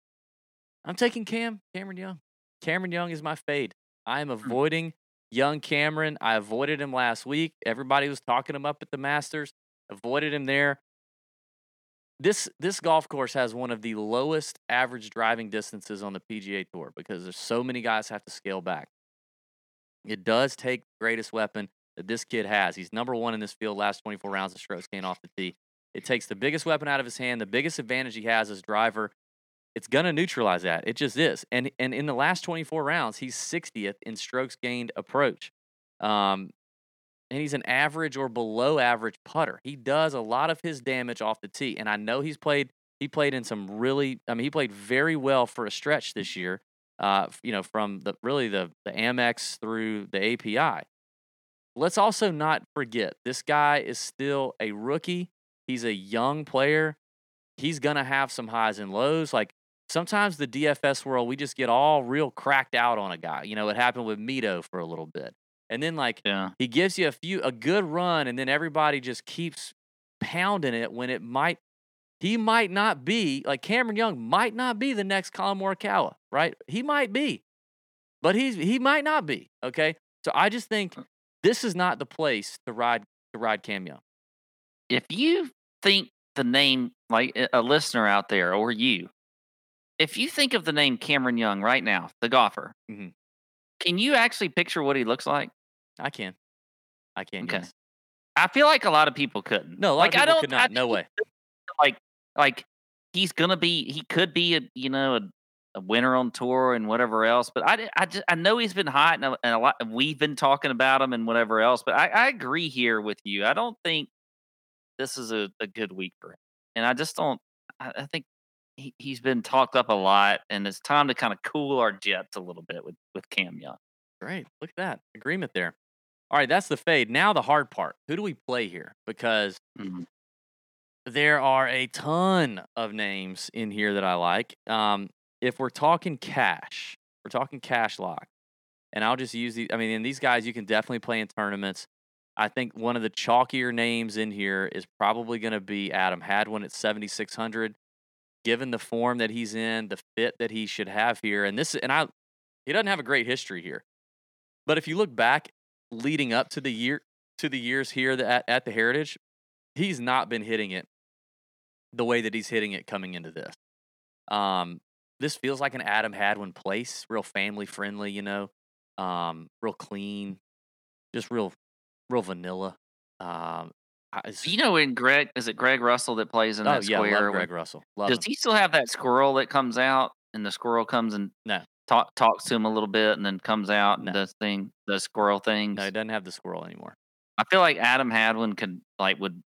I'm taking Cam Cameron Young. Cameron Young is my fade. I am hmm. avoiding young Cameron. I avoided him last week. Everybody was talking him up at the Masters. Avoided him there. This this golf course has one of the lowest average driving distances on the PGA Tour because there's so many guys have to scale back. It does take the greatest weapon that this kid has. He's number one in this field last 24 rounds of strokes gained off the tee. It takes the biggest weapon out of his hand, the biggest advantage he has as driver. It's gonna neutralize that. It just is. And and in the last 24 rounds, he's 60th in strokes gained approach. Um, and he's an average or below average putter. He does a lot of his damage off the tee. And I know he's played he played in some really I mean he played very well for a stretch this year. Uh, you know, from the really the the Amex through the API. Let's also not forget this guy is still a rookie. He's a young player. He's gonna have some highs and lows. Like sometimes the DFS world, we just get all real cracked out on a guy. You know, it happened with Mito for a little bit. And then like Yeah. he gives you a few a good run and then everybody just keeps pounding it when it might he might not be like Cameron Young might not be the next Collin Morikawa, right? He might be. But he's he might not be, okay? So I just think uh. this is not the place to ride to ride Cam Young. If you think the name, like a- a listener out there or you, if you think of the name Cameron Young right now, the golfer, Mhm. can you actually picture what he looks like? I can. I can. Okay. yes. I feel like a lot of people couldn't. No, like I don't. I. No way. Like, like he's gonna be. He could be a you know a, a winner on tour and whatever else. But I, I just I know he's been hot and a, and a lot. We've been talking about him and whatever else. But I, I agree here with you. I don't think this is a, a good week for him. And I just don't. I, I think he, he's been talked up a lot, and it's time to kind of cool our jets a little bit with with Cam Young. Great. Look at that. Agreement there. All right, that's the fade. Now the hard part. Who do we play here? Because Mhm. there are a ton of names in here that I like. Um, if we're talking cash, we're talking cash lock. And I'll just use the I mean, and these guys you can definitely play in tournaments. I think one of the chalkier names in here is probably going to be Adam Hadwin at 7600 given the form that he's in, the fit that he should have here. And this and I he doesn't have a great history here. But if you look back leading up to the year to the years here at, at the Heritage, he's not been hitting it the way that he's hitting it coming into this. Um, this feels like an Adam Hadwin place, real family friendly, you know, um, real clean, just real, real vanilla. Um, You know, in Greg is it Greg Russell that plays in oh that yeah, square? love Greg Russell. Love Does him. he still have that squirrel that comes out and the squirrel comes and No. talk, talks to him a little bit and then comes out and No. does thing the squirrel things? No, he doesn't have the squirrel anymore. I feel like Adam Hadwin could like would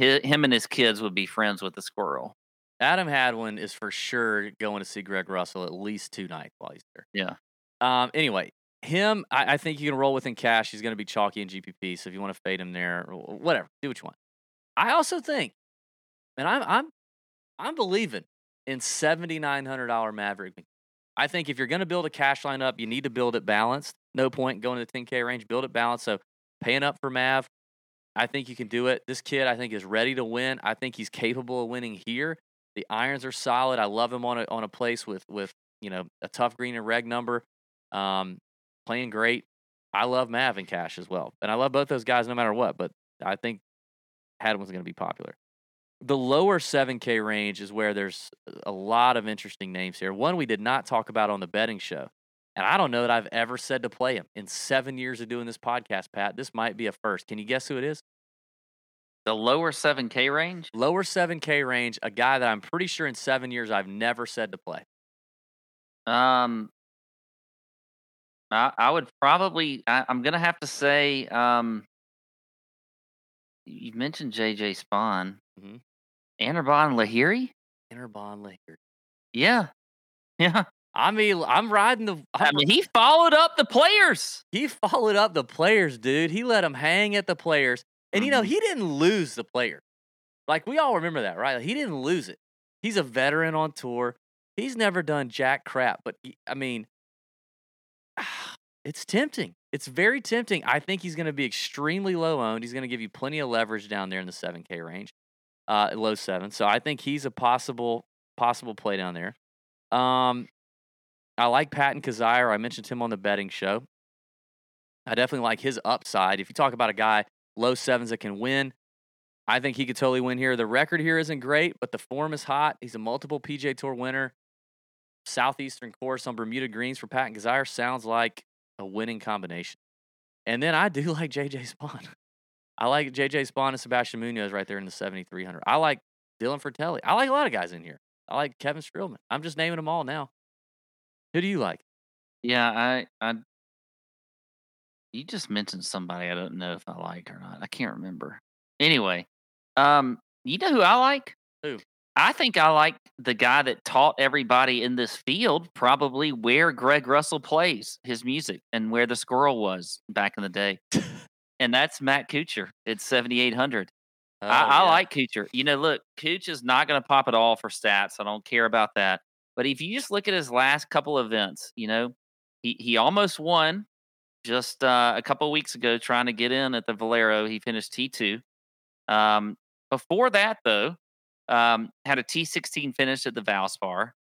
hi- him and his kids would be friends with the squirrel. Adam Hadwin is for sure going to see Greg Russell at least two nights while he's there. Yeah. Um. Anyway, him, I, I think you can roll with in cash. He's going to be chalky in GPP. So if you want to fade him there, or whatever, do what you want. I also think, and I'm I'm I'm believing in seventy nine hundred dollar Maverick. I think if you're going to build a cash lineup, you need to build it balanced. No point going to the 10K range. Build it balanced. So paying up for Mav, I think you can do it. This kid, I think, is ready to win. I think he's capable of winning here. The irons are solid. I love him on a on a place with with you know a tough green and reg number. Um, playing great. I love Mav and Cash as well, and I love both those guys no matter what. But I think Hadwin's going to be popular. The lower 7K range is where there's a lot of interesting names here. One we did not talk about on the betting show, and I don't know that I've ever said to play him in seven years of doing this podcast. Pat, this might be a first. Can you guess who it is? The lower 7K range? Lower 7K range, a guy that I'm pretty sure in seven years I've never said to play. Um, I, I would probably. I, I'm gonna have to say. Um, you mentioned JJ Spaun, Mhm. Anirban Lahiri. Interbond Lakers. Yeah, yeah. I mean, I'm riding the. I I'm- mean, he followed up the players. he followed up the players, dude. He let them hang at the players. And, you know, Mhm. he didn't lose the player. Like, we all remember that, right? He didn't lose it. He's a veteran on tour. He's never done jack crap. But, he- I mean, it's tempting. It's very tempting. I think he's going to be extremely low owned. He's going to give you plenty of leverage down there in the 7K range, uh, low seven. So I think he's a possible possible play down there. Um, I like Patton Kizzire. I mentioned him on the betting show. I definitely like his upside. If you talk about a guy low sevens that can win, I think he could totally win here. The record here isn't great, but the form is hot. He's a multiple PGA Tour winner. Southeastern course on Bermuda Greens for Patton Kizzire sounds like a winning combination. And then I do like JJ Spaun. I like JJ Spaun and Sebastian Munoz right there in the 7,300. I like Dylan Frittelli. I like a lot of guys in here. I like Kevin Streelman. I'm just naming them all now. Who do you like? Yeah, I, I. You just mentioned somebody I don't know if I like or not. I can't remember. Anyway, um, you know who I like? Who? I think I like the guy that taught everybody in this field probably where Greg Russell plays his music and where the squirrel was back in the day. and that's Matt Kuchar. It's 7,800. Oh, I, I yeah. like Kuchar. You know, look, Cooch is not going to pop at all for stats. I don't care about that. But if you just look at his last couple events, you know, he he almost won just uh, a couple weeks ago trying to get in at the Valero. He finished T two. Um, before that, though, um, had a T sixteen finish at the Valspar.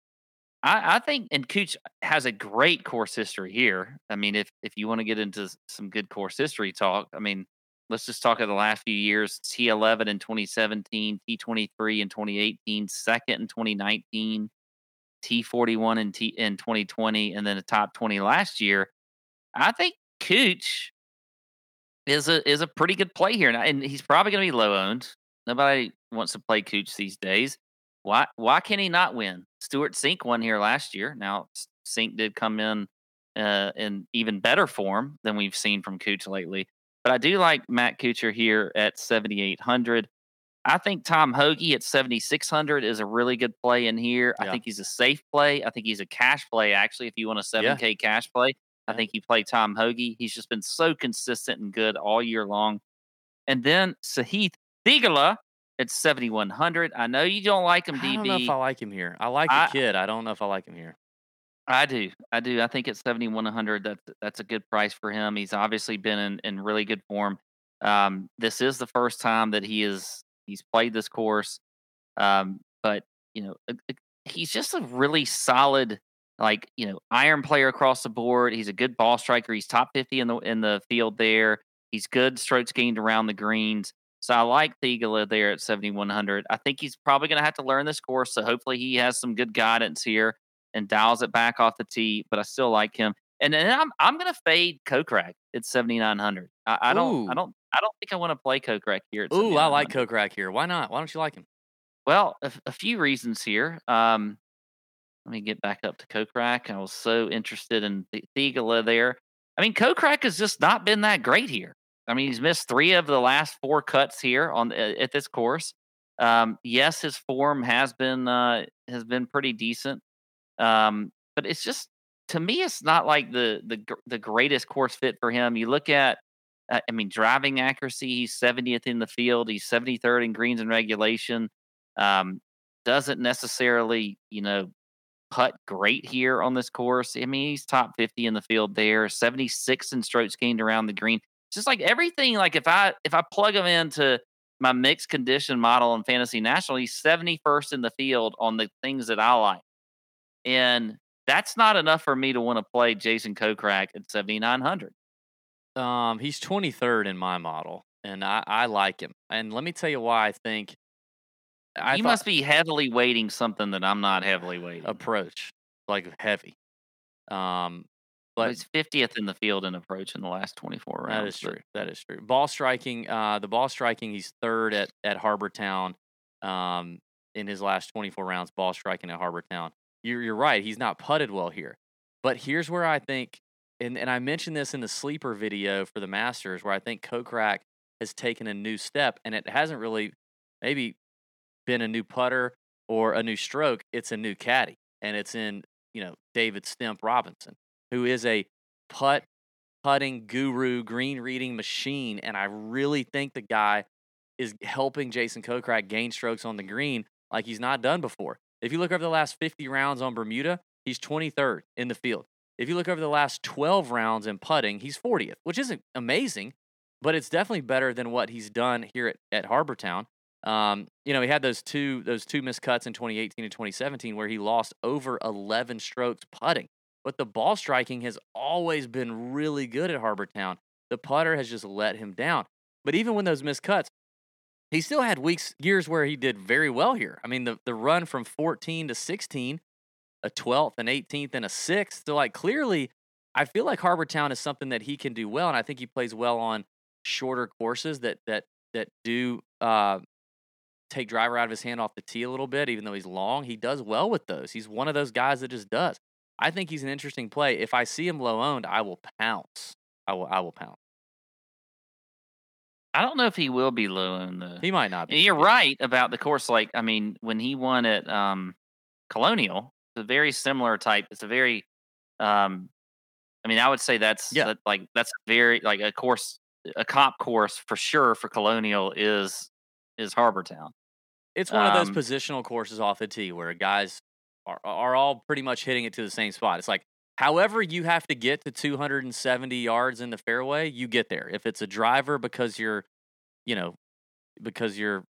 I, I think, and Cooch has a great course history here. I mean, if if you want to get into some good course history talk, I mean, let's just talk of the last few years T11 in 2017, T23 in 2018, second in 2019, T41 in, T, in 2020, and then a top 20 last year. I think Cooch is a is a pretty good play here, and, and he's probably going to be low owned. Nobody wants to play Cooch these days. Why why can he not win? Stewart Cink won here last year. Now Cink did come in uh, in even better form than we've seen from Cooch lately. But I do like Matt Kuchar here at 7,800. I think Tom Hoge at 7,600 is a really good play in here. I think he's a safe play. I think he's a cash play, actually, if you want a 7K cash play. I think you play Tom Hoge. He's just been so consistent and good all year long. And then Sahith Theegala at 7,100. I know you don't like him, DB. I don't know if I like him here. I like I- the kid. I don't know if I like him here. I do. I do. I think at 7,100, that's, that's a good price for him. He's obviously been in, in really good form. Um, this is the first time that he is he's played this course. Um, but you know, he's just a really solid, like you know, iron player across the board. He's a good ball striker. He's top 50 in the in the field there. He's good strokes gained around the greens. So I like Theegala there at 7,100. I think he's probably going to have to learn this course. So hopefully he has some good guidance here and dials it back off the tee. But I still like him. And then I'm I'm going to fade Kokrak at 7,900. I, I don't I don't I don't think I want to play Kokrak here. At Ooh, I like 7,900. Kokrak here. Why not? Why don't you like him? Well, a few reasons here. Um, let me get back up to Kokrak. I was so interested in Th- Theegala there. I mean, Kokrak has just not been that great here. I mean, he's missed three of the last four cuts here on uh, at this course. Um, yes, his form has been uh, has been pretty decent, um, but it's just to me, it's not like the the the greatest course fit for him. You look at, uh, I mean, driving accuracy. He's 70th in the field. He's 73rd in greens and regulation. Um, doesn't necessarily, you know, putt great here on this course. I mean, he's top 50 in the field there, 76 in strokes gained around the green. It's just like everything. Like if I if I plug him into my mixed condition model in Fantasy National, he's 71st in the field on the things that I like. And that's not enough for me to want to play Jason Kokrak at 7,900. Um, he's 23rd in my model, and I, I like him. And let me tell you why I think. I you thought- must be heavily weighting something that I'm not heavily weighting. approach like heavy. Um, but he's 50th in the field in approach in the last 24 rounds. that is true. That is true. Ball striking, uh, the ball striking, he's third at at Harbour Town. Um, in his last 24 rounds, ball striking at Harbour Town. You're you're right. He's not putted well here, but here's where I think, and and I mentioned this in the sleeper video for the Masters, where I think Kokrak has taken a new step, and it hasn't really maybe been a new putter or a new stroke. It's a new caddy, and it's in you know David Stemp Robinson, who is a putt putting guru, green reading machine, and I really think the guy is helping Jason Kokrak gain strokes on the green like he's not done before. If you look over the last 50 rounds on Bermuda, he's 23rd in the field. If you look over the last 12 rounds in putting, he's 40th, which isn't amazing, but it's definitely better than what he's done here at, at Harbour Town. Um, you know, he had those two those two missed cuts in 2018 and 2017 where he lost over 11 strokes putting. But the ball striking has always been really good at Harbour Town. The putter has just let him down. But even when those missed cuts, he still had weeks, years where he did very well here. I mean, the, the run from 14 to 16, a 12th, an 18th, and a 6th. So, like, clearly, I feel like Harbour Town is something that he can do well. And I think he plays well on shorter courses that, that, that do uh, take driver out of his hand off the tee a little bit, even though he's long. He does well with those. He's one of those guys that just does. I think he's an interesting play. If I see him low owned, I will pounce. I will. I will pounce. I don't know if he will be low owned the. He might not be. You're right about the course. Like, I mean, when he won at um, Colonial, it's a very similar type. It's a very, um, I mean, I would say that's Yeah. that- like that's very like a course, a cop course for sure for Colonial is is Harbour Town. It's one of those Um, positional courses off the tee where a guys are, are all pretty much hitting it to the same spot. It's like, however you have to get to 270 yards in the fairway, you get there. If it's a driver because you're, you know, because you're,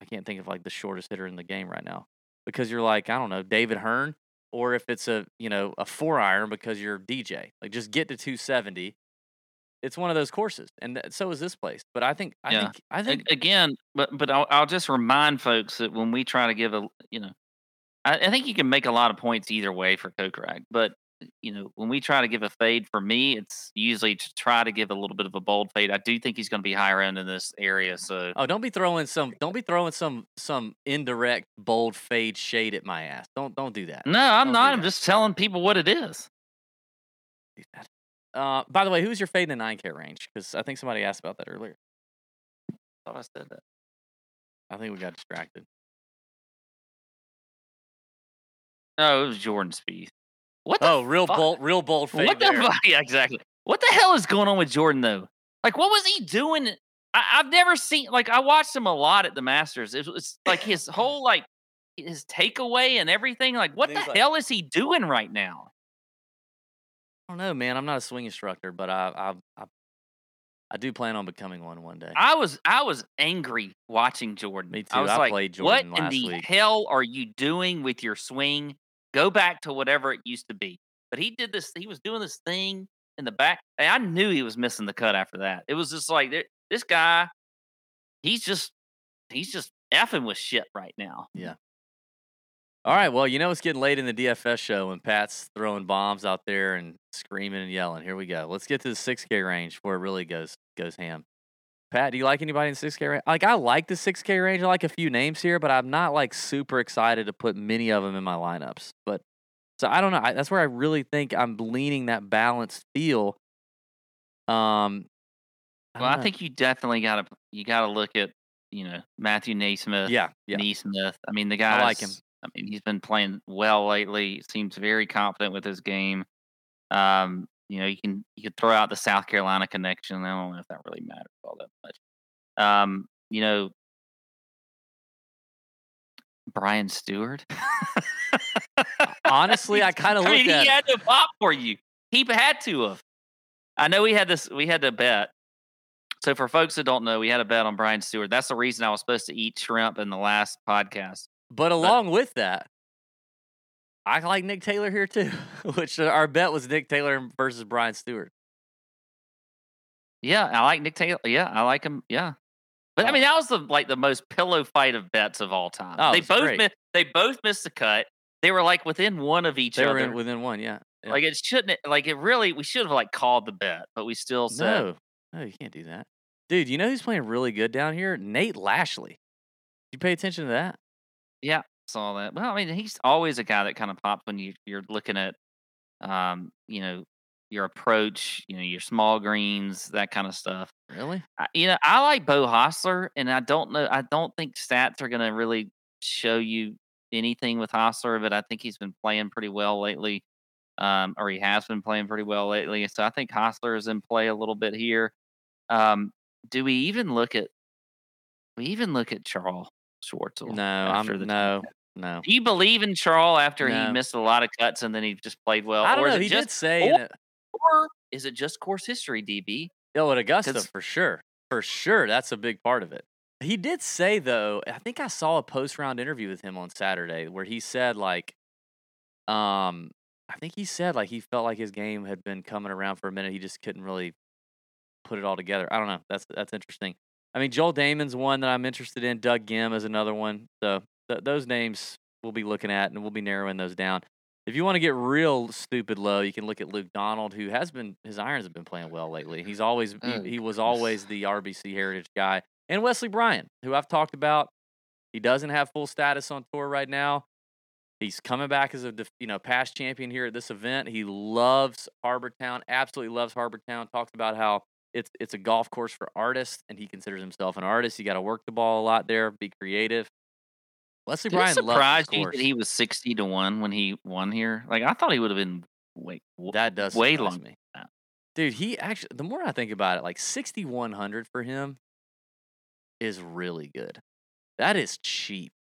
I can't think of like the shortest hitter in the game right now. Because you're like, I don't know, David Hearn, or if it's a, you know, a four iron because you're DJ. Like just get to 270. It's one of those courses, and so is this place. But I think, I Yeah. think, I think again, but but I'll, I'll just remind folks that when we try to give a you know, I, I think you can make a lot of points either way for Kokrak, but you know when we try to give a fade for me, it's usually to try to give a little bit of a bold fade. I do think he's going to be higher end in this area, so Oh, don't be throwing some don't be throwing some some indirect bold fade shade at my ass. Don't don't do that. no, I'm Don't not. I'm just telling people what it is. Uh, by the way, who's your fade in the nine K range? Because I think somebody asked about that earlier. I thought I said that. I think we got distracted. No, it was Jordan Spieth. What the Oh, real fuck? bold, real bold fade What the fuck? Yeah, exactly. What the hell is going on with Jordan though? Like, what was he doing? I, I've never seen. Like, I watched him a lot at the Masters. It was like his whole like his takeaway and everything. Like, what the like- hell is he doing right now? I don't know, man. I'm not a swing instructor, but I I I, I do plan on becoming one one day. I was I was angry watching Jordan. Me too. I was I like, played what in the week." hell are you doing with your swing? Go back to whatever it used to be. But he did this. He was doing this thing in the back. And I knew he was missing the cut after that. It was just like this guy. He's just he's just effing with shit right now. Yeah. All right. Well, you know it's getting late in the DFS show when Pat's throwing bombs out there and screaming and yelling. Here we go. Let's get to the 6K range where it really goes goes ham. Pat, do you like anybody in 6K range? Like I like the 6K range. I like a few names here, but I'm not like super excited to put many of them in my lineups. But so I don't know. I, that's where I really think I'm leaning that balanced feel. Um. Well, I know. think you definitely got to you got to look at you know Matthew NeSmith. yeah, yeah. NeSmith. I mean, the guy. I like him. I mean, he's been playing well lately. Seems very confident with his game. Um, you know, you can you could throw out the South Carolina connection. I don't know if that really matters all that much. Um, you know, Brian Stuard. Honestly, I kind of I mean, at. he it. had to pop for you. He had to have. I know we had this. We had to bet. So for folks that don't know, we had a bet on Brian Stuard. That's the reason I was supposed to eat shrimp in the last podcast. But along with that, I like Nick Taylor here too, which uh, our bet was Nick Taylor versus Brian Stuard. Yeah, I like Nick Taylor. Yeah, I like him. Yeah, but I mean that was the like the most pillow fight of bets of all time. Oh, they both mi- they both missed the cut. They were like within one of each They other. in, within one, yeah. yeah. Like it shouldn't. Like it really. We should have like called the bet, but we still said no, no, you can't do that, dude. You know who's playing really good down here? Nate Lashley. You pay attention to that? Yeah, saw that. Well, I mean, he's always a guy that kind of pops when you you're looking at, um, you know, your approach, you know, your small greens, that kind of stuff. Really? I, you know, I like Beau Hossler, and I don't know. I don't think stats are going to really show you anything with Hossler, but I think he's been playing pretty well lately, um, or he has been playing pretty well lately. So I think Hossler is in play a little bit here. Um, do we even look at? We even look at Charles Schwartzel? No, after I'm the no, no. Do you believe in Charles after No. he missed a lot of cuts and then he just played well? I don't or is know. it He just, did say, or- a, or is it just course history, DB? oh, at Augusta 'cause- for sure, for sure. That's a big part of it. He did say though. I think I saw a post round interview with him on Saturday where he said like, um, I think he said like he felt like his game had been coming around for a minute. He just couldn't really put it all together. I don't know. That's that's interesting. I mean, Joel Dahmen's one that I'm interested in. Doug Ghim is another one. So th- those names we'll be looking at, and we'll be narrowing those down. If you want to get real stupid low, you can look at Luke Donald, who has been his irons have been playing well lately. He's always Oh, he, he was always the RBC Heritage guy, and Wesley Bryan, who I've talked about. He doesn't have full status on tour right now. He's coming back as a you know past champion here at this event. He loves Harbour Town, absolutely loves Harbour Town. Talks about how it's it's a golf course for artists, and he considers himself an artist. You got to work the ball a lot there, be creative. Wesley Did Bryan loves surprise this you course. that he was sixty to one when he won here? Like I thought he would have been wait w- That does way longer me. Dude, he actually the more I think about it, like 6100 for him is really good. That is cheap.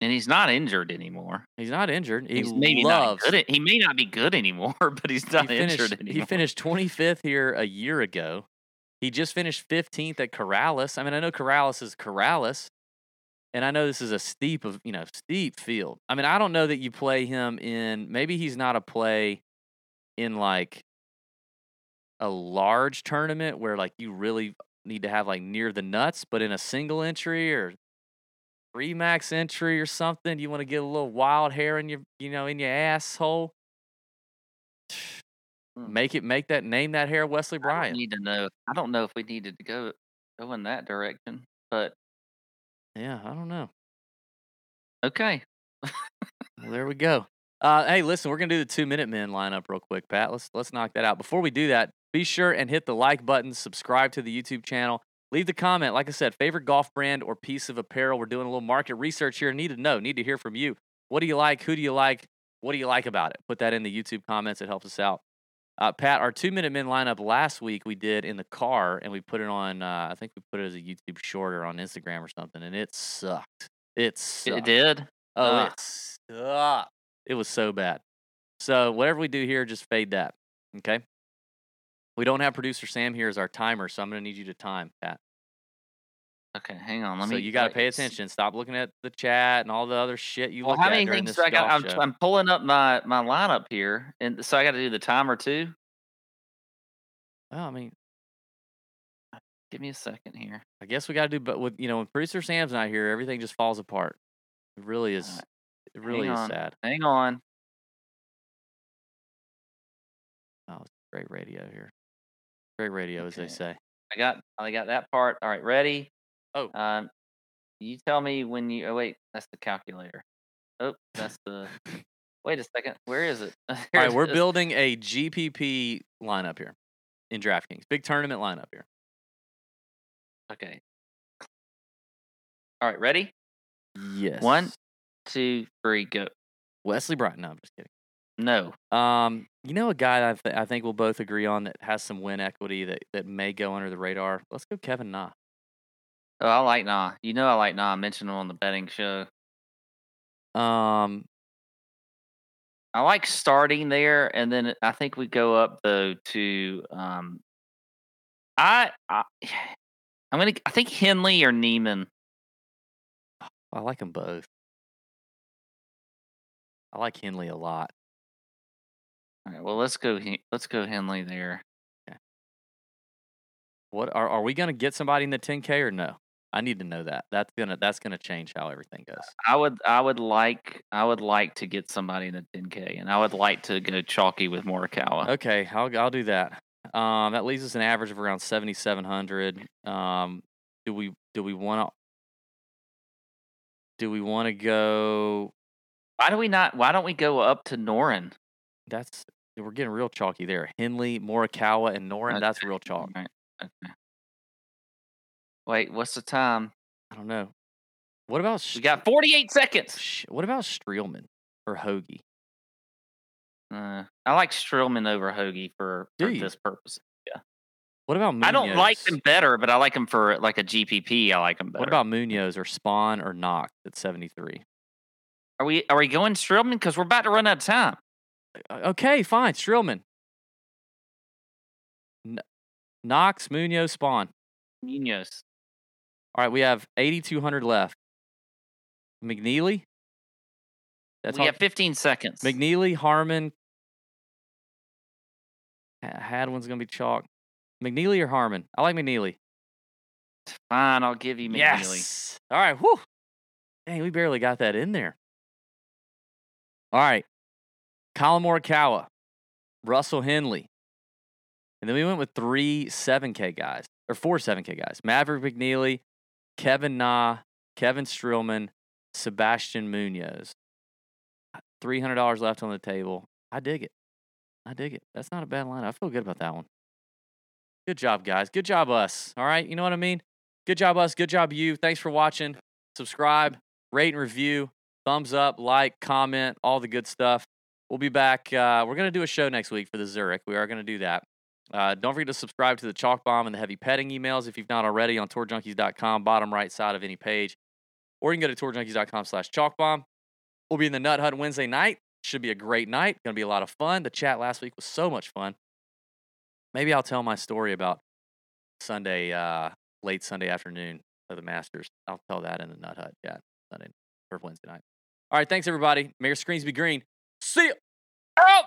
And he's not injured anymore. He's not injured. He He's maybe loves not good. At, he may not be good anymore, but he's he not finished, injured anymore. he finished 25th here a year ago. He just finished 15th at Corales. I mean, I know Corales is Corales, and I know this is a steep of you know steep field. I mean, I don't know that you play him in. Maybe he's not a play in like a large tournament where like you really need to have like near the nuts, but in a single entry or three max entry or something, you want to get a little wild hair in your you know in your asshole. Mm. Make it make that name that hair Wesley I Bryan. need to know. I don't know if we needed to go go in that direction, but Yeah, I don't know. okay. Well, there we go. Uh, hey, listen, we're gonna do the two minute men lineup real quick, Pat. Let's let's knock that out. Before we do that, be sure and hit the like button, subscribe to the YouTube channel, leave the comment. Like I said, favorite golf brand or piece of apparel. We're doing a little market research here. Need to know, need to hear from you. What do you like? Who do you like? What do you like about it? Put that in the YouTube comments. It helps us out. Uh, Pat, our two minute men lineup last week we did in the car, and we put it on. Uh, I think we put it as a YouTube short or on Instagram or something, and it sucked. It sucked. It did. Oh, Ah. it sucked. It was so bad. So whatever we do here, just fade that. Okay. We don't have producer Sam here as our timer, so I'm going to need you to time, Pat. Okay, hang on. Let so me. you got to uh, pay attention. Stop looking at the chat and all the other shit you Well, look how at many things this do I got? I'm. I'm pulling up my my lineup here, and so I got to do the timer too. Well, I mean, Give me a second here. I guess we got to do, but with you know, when producer Sam's not here, everything just falls apart. It really is. It really is sad. Hang on. Oh, it's great radio here. Great radio, as they say. I got I got that part. All right, ready? Oh. Um, you tell me when you. Oh wait, that's the calculator. Oh, that's the. Wait a second. Where is it? All right, we're building a GPP lineup here in DraftKings. Big tournament lineup here. Okay. All right, ready? Yes. One, two, three, go. Wesley Bryan. No, I'm just kidding. No. Um, you know a guy that I, th- I think we'll both agree on that has some win equity that, that may go under the radar. Let's go Kevin Na. Oh, I like Na. You know I like Na. I mentioned him on the betting show. Um, I like starting there, and then I think we go up though to um. I, I I'm gonna. I think Henley or Niemann. I like them both. I like Henley a lot. All right. Well, let's go. Let's go Henley there. What are are we gonna get somebody in the 10K or no? I need to know that. That's gonna that's gonna change how everything goes. I would. I would like. I would like to get somebody in the 10K, and I would like to go chalky with Morikawa. Okay, I'll I'll do that. Um, that leaves us an average of around 7,700. Um, do we do we want to do we want to go? Why do we not? Why don't we go up to Noren? That's we're getting real chalky there. Henley, Morikawa, and Noren. That's real chalk. Right. Okay. Wait, what's the time? I don't know. What about We got 48 seconds. What about Streelman or Hoge? Uh, I like Streelman over Hoge for, for this purpose. Yeah. What about Munoz? I don't like them better, but I like them for like a GPP. I like them better. What about Munoz or Spaun or Knox at 73? are we? Are we going Streelman? Because we're about to run out of time. Uh, Okay, fine. Streelman, N- Knox, Munoz, Spaun. Munoz. All right, we have 8,200 left. McNealy? That's we have 15 seconds. McNealy, Harman. Ha- Hadwin's going to be chalk. McNealy or Harman? I like McNealy. Fine, I'll give you McNealy. Yes. All right. Whew. Dang, we barely got that in there. All right. Collin Morikawa, Russell Henley. And then we went with three 7K guys, or four 7K guys. Maverick McNealy, Kevin Na, Kevin Streelman, Sebastian Munoz. $300 left on the table. I dig it. I dig it. That's not a bad line. I feel good about that one. Good job, guys. Good job, us. All right. You know what I mean? Good job, us. Good job, you. Thanks for watching. Subscribe, rate, and review. Thumbs up, like, comment, all the good stuff. We'll be back. Uh, we're going to do a show next week for the Zurich. We are going to do that. Uh, don't forget to subscribe to the Chalk Bomb and the Heavy Petting emails if you've not already on tourjunkies.com, bottom right side of any page. Or you can go to tourjunkies.com slash chalkbomb. We'll be in the Nut Hut Wednesday night. Should be a great night. Going to be a lot of fun. The chat last week was so much fun. Maybe I'll tell my story about Sunday, uh, late Sunday afternoon of the Masters. I'll tell that in the Nut Hut chat Sunday or Wednesday night. All right. Thanks, everybody. May your screens be green. See. Out.